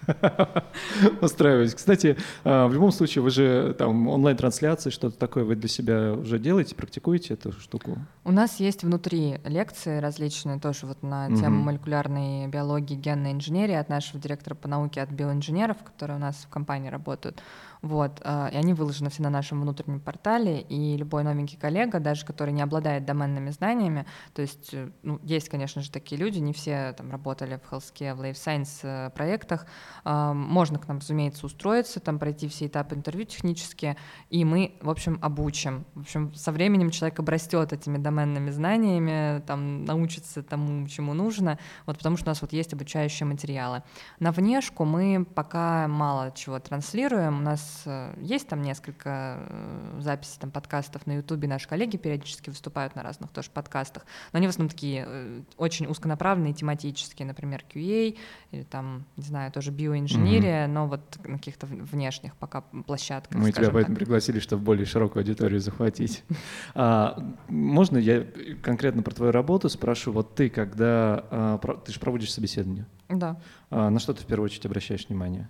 [SPEAKER 2] устраиваюсь. Кстати, а, в любом случае, вы же там онлайн-трансляции, что-то такое вы для себя уже делаете, практикуете эту штуку?
[SPEAKER 1] У нас есть внутри лекции различные, тоже вот на тему угу. молекулярной биологии, генной инженерии от нашего директора по науке от биоинженеров, которые у нас в компании работают. Вот, э, и они выложены все на нашем внутреннем портале, и любой новенький коллега, даже который не обладает доменными знаниями, то есть, э, ну, есть, конечно же, такие люди, не все там работали в healthcare, в life science проектах, можно к нам, разумеется, устроиться, там пройти все этапы интервью технические, и мы, в общем, обучим. В общем, со временем человек обрастет этими доменными знаниями, там, научится тому, чему нужно, вот потому что у нас вот есть обучающие материалы. На внешку мы пока мало чего транслируем, у нас э, есть там несколько э, записей там подкастов на ютубе, наши коллеги периодически выступают на разных тоже подкастах, но они в основном такие э, очень узконаправленные, тематические, например, QA или там, не знаю, тоже биоинженерия, mm-hmm. но вот на каких-то внешних пока площадках.
[SPEAKER 2] Мы тебя поэтому так. пригласили, чтобы более широкую аудиторию захватить. А, можно я конкретно про твою работу спрошу? Вот ты, когда а, ты же проводишь собеседование,
[SPEAKER 1] да.
[SPEAKER 2] А, на что ты в первую очередь обращаешь внимание?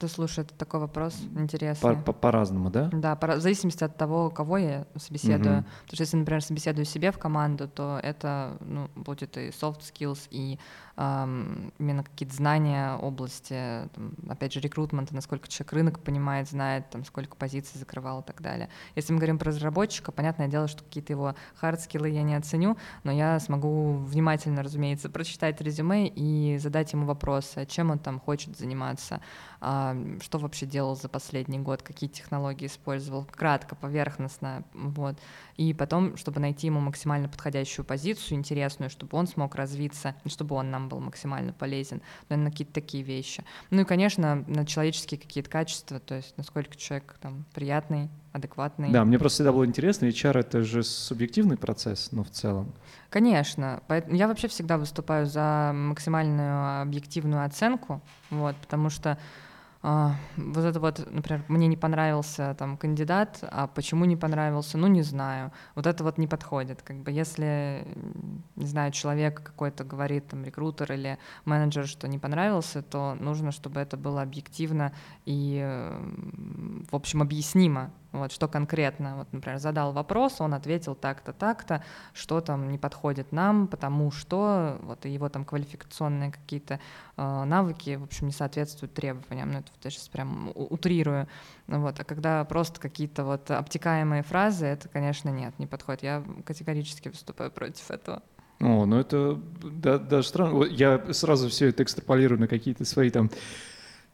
[SPEAKER 1] Да, слушай, это такой вопрос интересный.
[SPEAKER 2] По- по-разному, да?
[SPEAKER 1] Да, по- в зависимости от того, кого я собеседую. Угу. Потому что если, например, собеседую себе в команду, то это ну, будет и soft skills, и эм, именно какие-то знания области, там, опять же, рекрутмента, насколько человек рынок понимает, знает, там, сколько позиций закрывал и так далее. Если мы говорим про разработчика, понятное дело, что какие-то его хард-скиллы я не оценю, но я смогу внимательно, разумеется, прочитать резюме и задать ему вопросы, чем он там хочет заниматься, а, что вообще делал за последний год, какие технологии использовал, кратко, поверхностно, вот. И потом, чтобы найти ему максимально подходящую позицию, интересную, чтобы он смог развиться, чтобы он нам был максимально полезен, наверное, какие-то такие вещи. Ну и, конечно, на человеческие какие-то качества, то есть насколько человек там приятный, адекватный.
[SPEAKER 2] Да, мне просто всегда было интересно, HR — это же субъективный процесс, но в целом.
[SPEAKER 1] Конечно, поэтому я вообще всегда выступаю за максимальную объективную оценку, вот, потому что а, вот это вот, например, мне не понравился там кандидат, а почему не понравился, ну не знаю. Вот это вот не подходит. Как бы если, не знаю, человек какой-то говорит, там, рекрутер или менеджер, что не понравился, то нужно, чтобы это было объективно и, в общем, объяснимо вот, что конкретно, вот, например, задал вопрос, он ответил так-то, так-то, что там не подходит нам, потому что вот его там квалификационные какие-то э, навыки, в общем, не соответствуют требованиям. Ну, это вот я сейчас прям утрирую. Вот. А когда просто какие-то вот обтекаемые фразы, это, конечно, нет, не подходит. Я категорически выступаю против этого.
[SPEAKER 2] О, ну это да, даже странно. Я сразу все это экстраполирую на какие-то свои там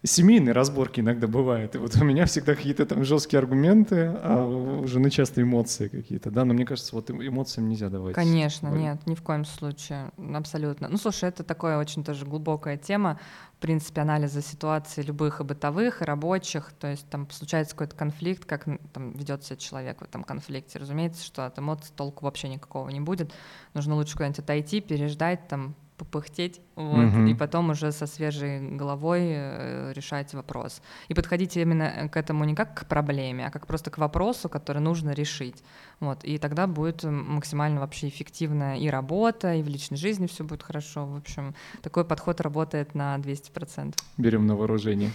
[SPEAKER 2] семейные разборки иногда бывают. И вот у меня всегда какие-то там жесткие аргументы, а у жены часто эмоции какие-то, да, но мне кажется, вот эмоциям нельзя давать.
[SPEAKER 1] Конечно, волю. нет, ни в коем случае, абсолютно. Ну, слушай, это такая очень тоже глубокая тема, в принципе, анализа ситуации любых и бытовых, и рабочих, то есть там случается какой-то конфликт, как там ведет себя человек в этом конфликте. Разумеется, что от эмоций толку вообще никакого не будет. Нужно лучше куда-нибудь отойти, переждать, там, попыхтеть, вот, угу. и потом уже со свежей головой э, решать вопрос. И подходить именно к этому не как к проблеме, а как просто к вопросу, который нужно решить. Вот, и тогда будет максимально вообще эффективная и работа, и в личной жизни все будет хорошо. В общем, такой подход работает на 200%.
[SPEAKER 2] Берем на вооружение.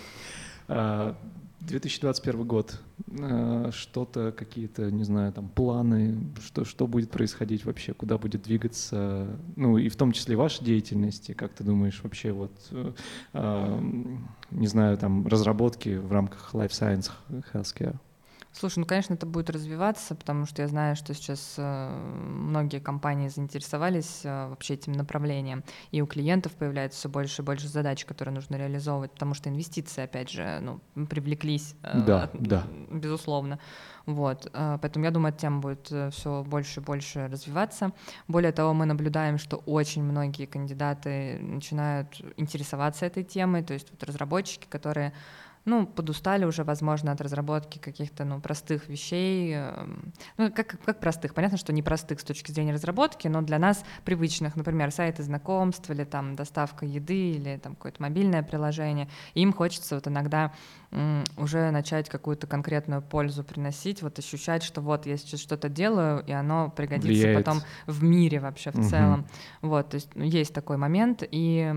[SPEAKER 2] А, 2021 год. Э, что-то, какие-то, не знаю, там планы, что, что будет происходить вообще, куда будет двигаться, ну и в том числе ваша деятельность, как ты думаешь вообще вот, э, э, не знаю, там разработки в рамках Life Science Healthcare?
[SPEAKER 1] Слушай, ну, конечно, это будет развиваться, потому что я знаю, что сейчас э, многие компании заинтересовались э, вообще этим направлением, и у клиентов появляется все больше и больше задач, которые нужно реализовывать, потому что инвестиции, опять же, ну, привлеклись,
[SPEAKER 2] э, да, от, да.
[SPEAKER 1] безусловно. Вот, поэтому я думаю, эта тема будет все больше и больше развиваться. Более того, мы наблюдаем, что очень многие кандидаты начинают интересоваться этой темой, то есть вот разработчики, которые ну, подустали уже, возможно, от разработки каких-то, ну, простых вещей. Эм, ну, как, как простых? Понятно, что не простых с точки зрения разработки, но для нас привычных, например, сайты знакомств или там доставка еды или там какое-то мобильное приложение. И им хочется вот иногда уже начать какую-то конкретную пользу приносить, вот ощущать, что вот я сейчас что-то делаю, и оно пригодится Влияет. потом в мире вообще в угу. целом. Вот, то есть ну, есть такой момент, и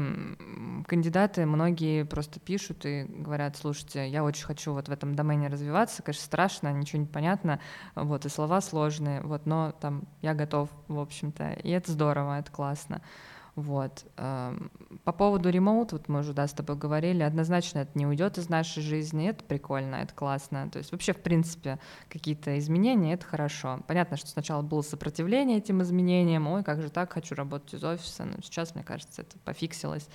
[SPEAKER 1] кандидаты многие просто пишут и говорят, слушайте, я очень хочу вот в этом домене развиваться, конечно, страшно, ничего не понятно, вот, и слова сложные, вот, но там я готов, в общем-то, и это здорово, это классно. Вот. Эм, по поводу ремоут, вот мы уже да, с тобой говорили, однозначно это не уйдет из нашей жизни, это прикольно, это классно. То есть вообще, в принципе, какие-то изменения — это хорошо. Понятно, что сначала было сопротивление этим изменениям, ой, как же так, хочу работать из офиса, но сейчас, мне кажется, это пофиксилось.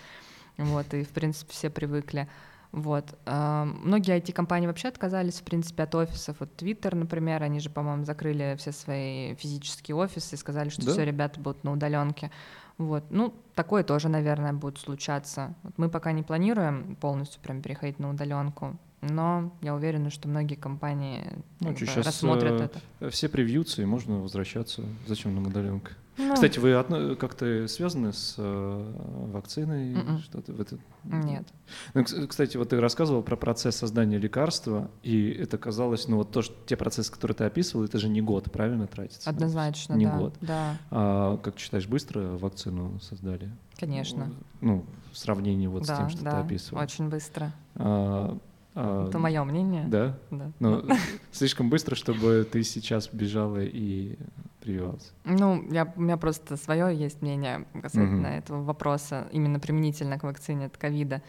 [SPEAKER 1] Вот, и, в принципе, все привыкли. Вот. Многие IT-компании вообще отказались, в принципе, от офисов. Вот Twitter, например, они же, по-моему, закрыли все свои физические офисы и сказали, что да? все ребята будут на удаленке. Вот. Ну, такое тоже, наверное, будет случаться. Вот мы пока не планируем полностью прям переходить на удаленку, но я уверена, что многие компании ну, что, сейчас рассмотрят э,
[SPEAKER 2] это. Все привьются, и можно возвращаться. Зачем нам удаленка? Ну, Кстати, вы как-то связаны с э, вакциной? Mm-mm. М-м. Что-то в это?
[SPEAKER 1] Нет.
[SPEAKER 2] Ну, кстати, вот ты рассказывал про процесс создания лекарства, и это казалось, ну вот то, что те процессы, которые ты описывал, это же не год, правильно тратится?
[SPEAKER 1] Однозначно,
[SPEAKER 2] не
[SPEAKER 1] да.
[SPEAKER 2] год.
[SPEAKER 1] Да.
[SPEAKER 2] А как считаешь, быстро вакцину создали?
[SPEAKER 1] Конечно.
[SPEAKER 2] Ну, в сравнении вот
[SPEAKER 1] да,
[SPEAKER 2] с тем, что
[SPEAKER 1] да,
[SPEAKER 2] ты описывал.
[SPEAKER 1] Очень быстро.
[SPEAKER 2] А,
[SPEAKER 1] Это мое мнение.
[SPEAKER 2] Да?
[SPEAKER 1] Да.
[SPEAKER 2] Но слишком быстро, чтобы ты сейчас бежала и прививалась.
[SPEAKER 1] Ну, я, у меня просто свое есть мнение касательно угу. этого вопроса, именно применительно к вакцине от ковида.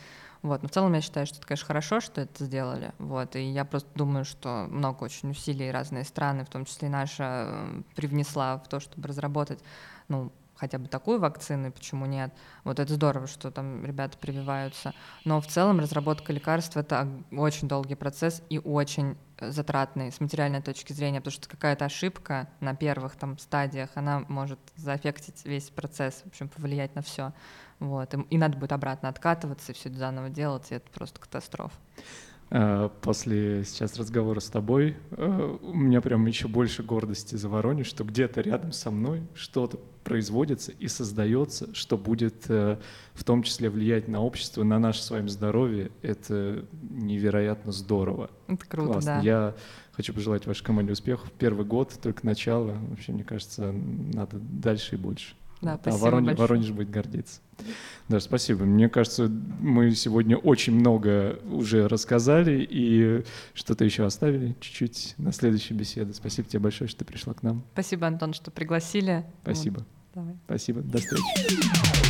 [SPEAKER 1] Вот. Но в целом я считаю, что это, конечно, хорошо, что это сделали. Вот. И я просто думаю, что много очень усилий разные страны, в том числе и наша, привнесла в то, чтобы разработать ну, хотя бы такую вакцину, почему нет. Вот это здорово, что там ребята прививаются. Но в целом разработка лекарства — это очень долгий процесс и очень э, затратный с материальной точки зрения, потому что какая-то ошибка на первых там стадиях, она может заэффектить весь процесс, в общем, повлиять на все. Вот. И, и надо будет обратно откатываться и все это заново делать, и это просто катастрофа.
[SPEAKER 2] А, после сейчас разговора с тобой э, у меня прям еще больше гордости за Воронеж, что где-то рядом со мной что-то производится и создается, что будет э, в том числе влиять на общество, на наше с вами здоровье. Это невероятно здорово.
[SPEAKER 1] Это круто,
[SPEAKER 2] Классно.
[SPEAKER 1] да.
[SPEAKER 2] Я хочу пожелать вашей команде успехов. Первый год, только начало. Вообще, мне кажется, надо дальше и больше.
[SPEAKER 1] Да,
[SPEAKER 2] а Воронеж,
[SPEAKER 1] большое.
[SPEAKER 2] Воронеж будет гордиться. Да, спасибо. Мне кажется, мы сегодня очень много уже рассказали и что-то еще оставили чуть-чуть на следующей беседе. Спасибо тебе большое, что ты пришла к нам.
[SPEAKER 1] Спасибо, Антон, что пригласили.
[SPEAKER 2] Спасибо.
[SPEAKER 1] Вот. Давай.
[SPEAKER 2] Спасибо. До встречи.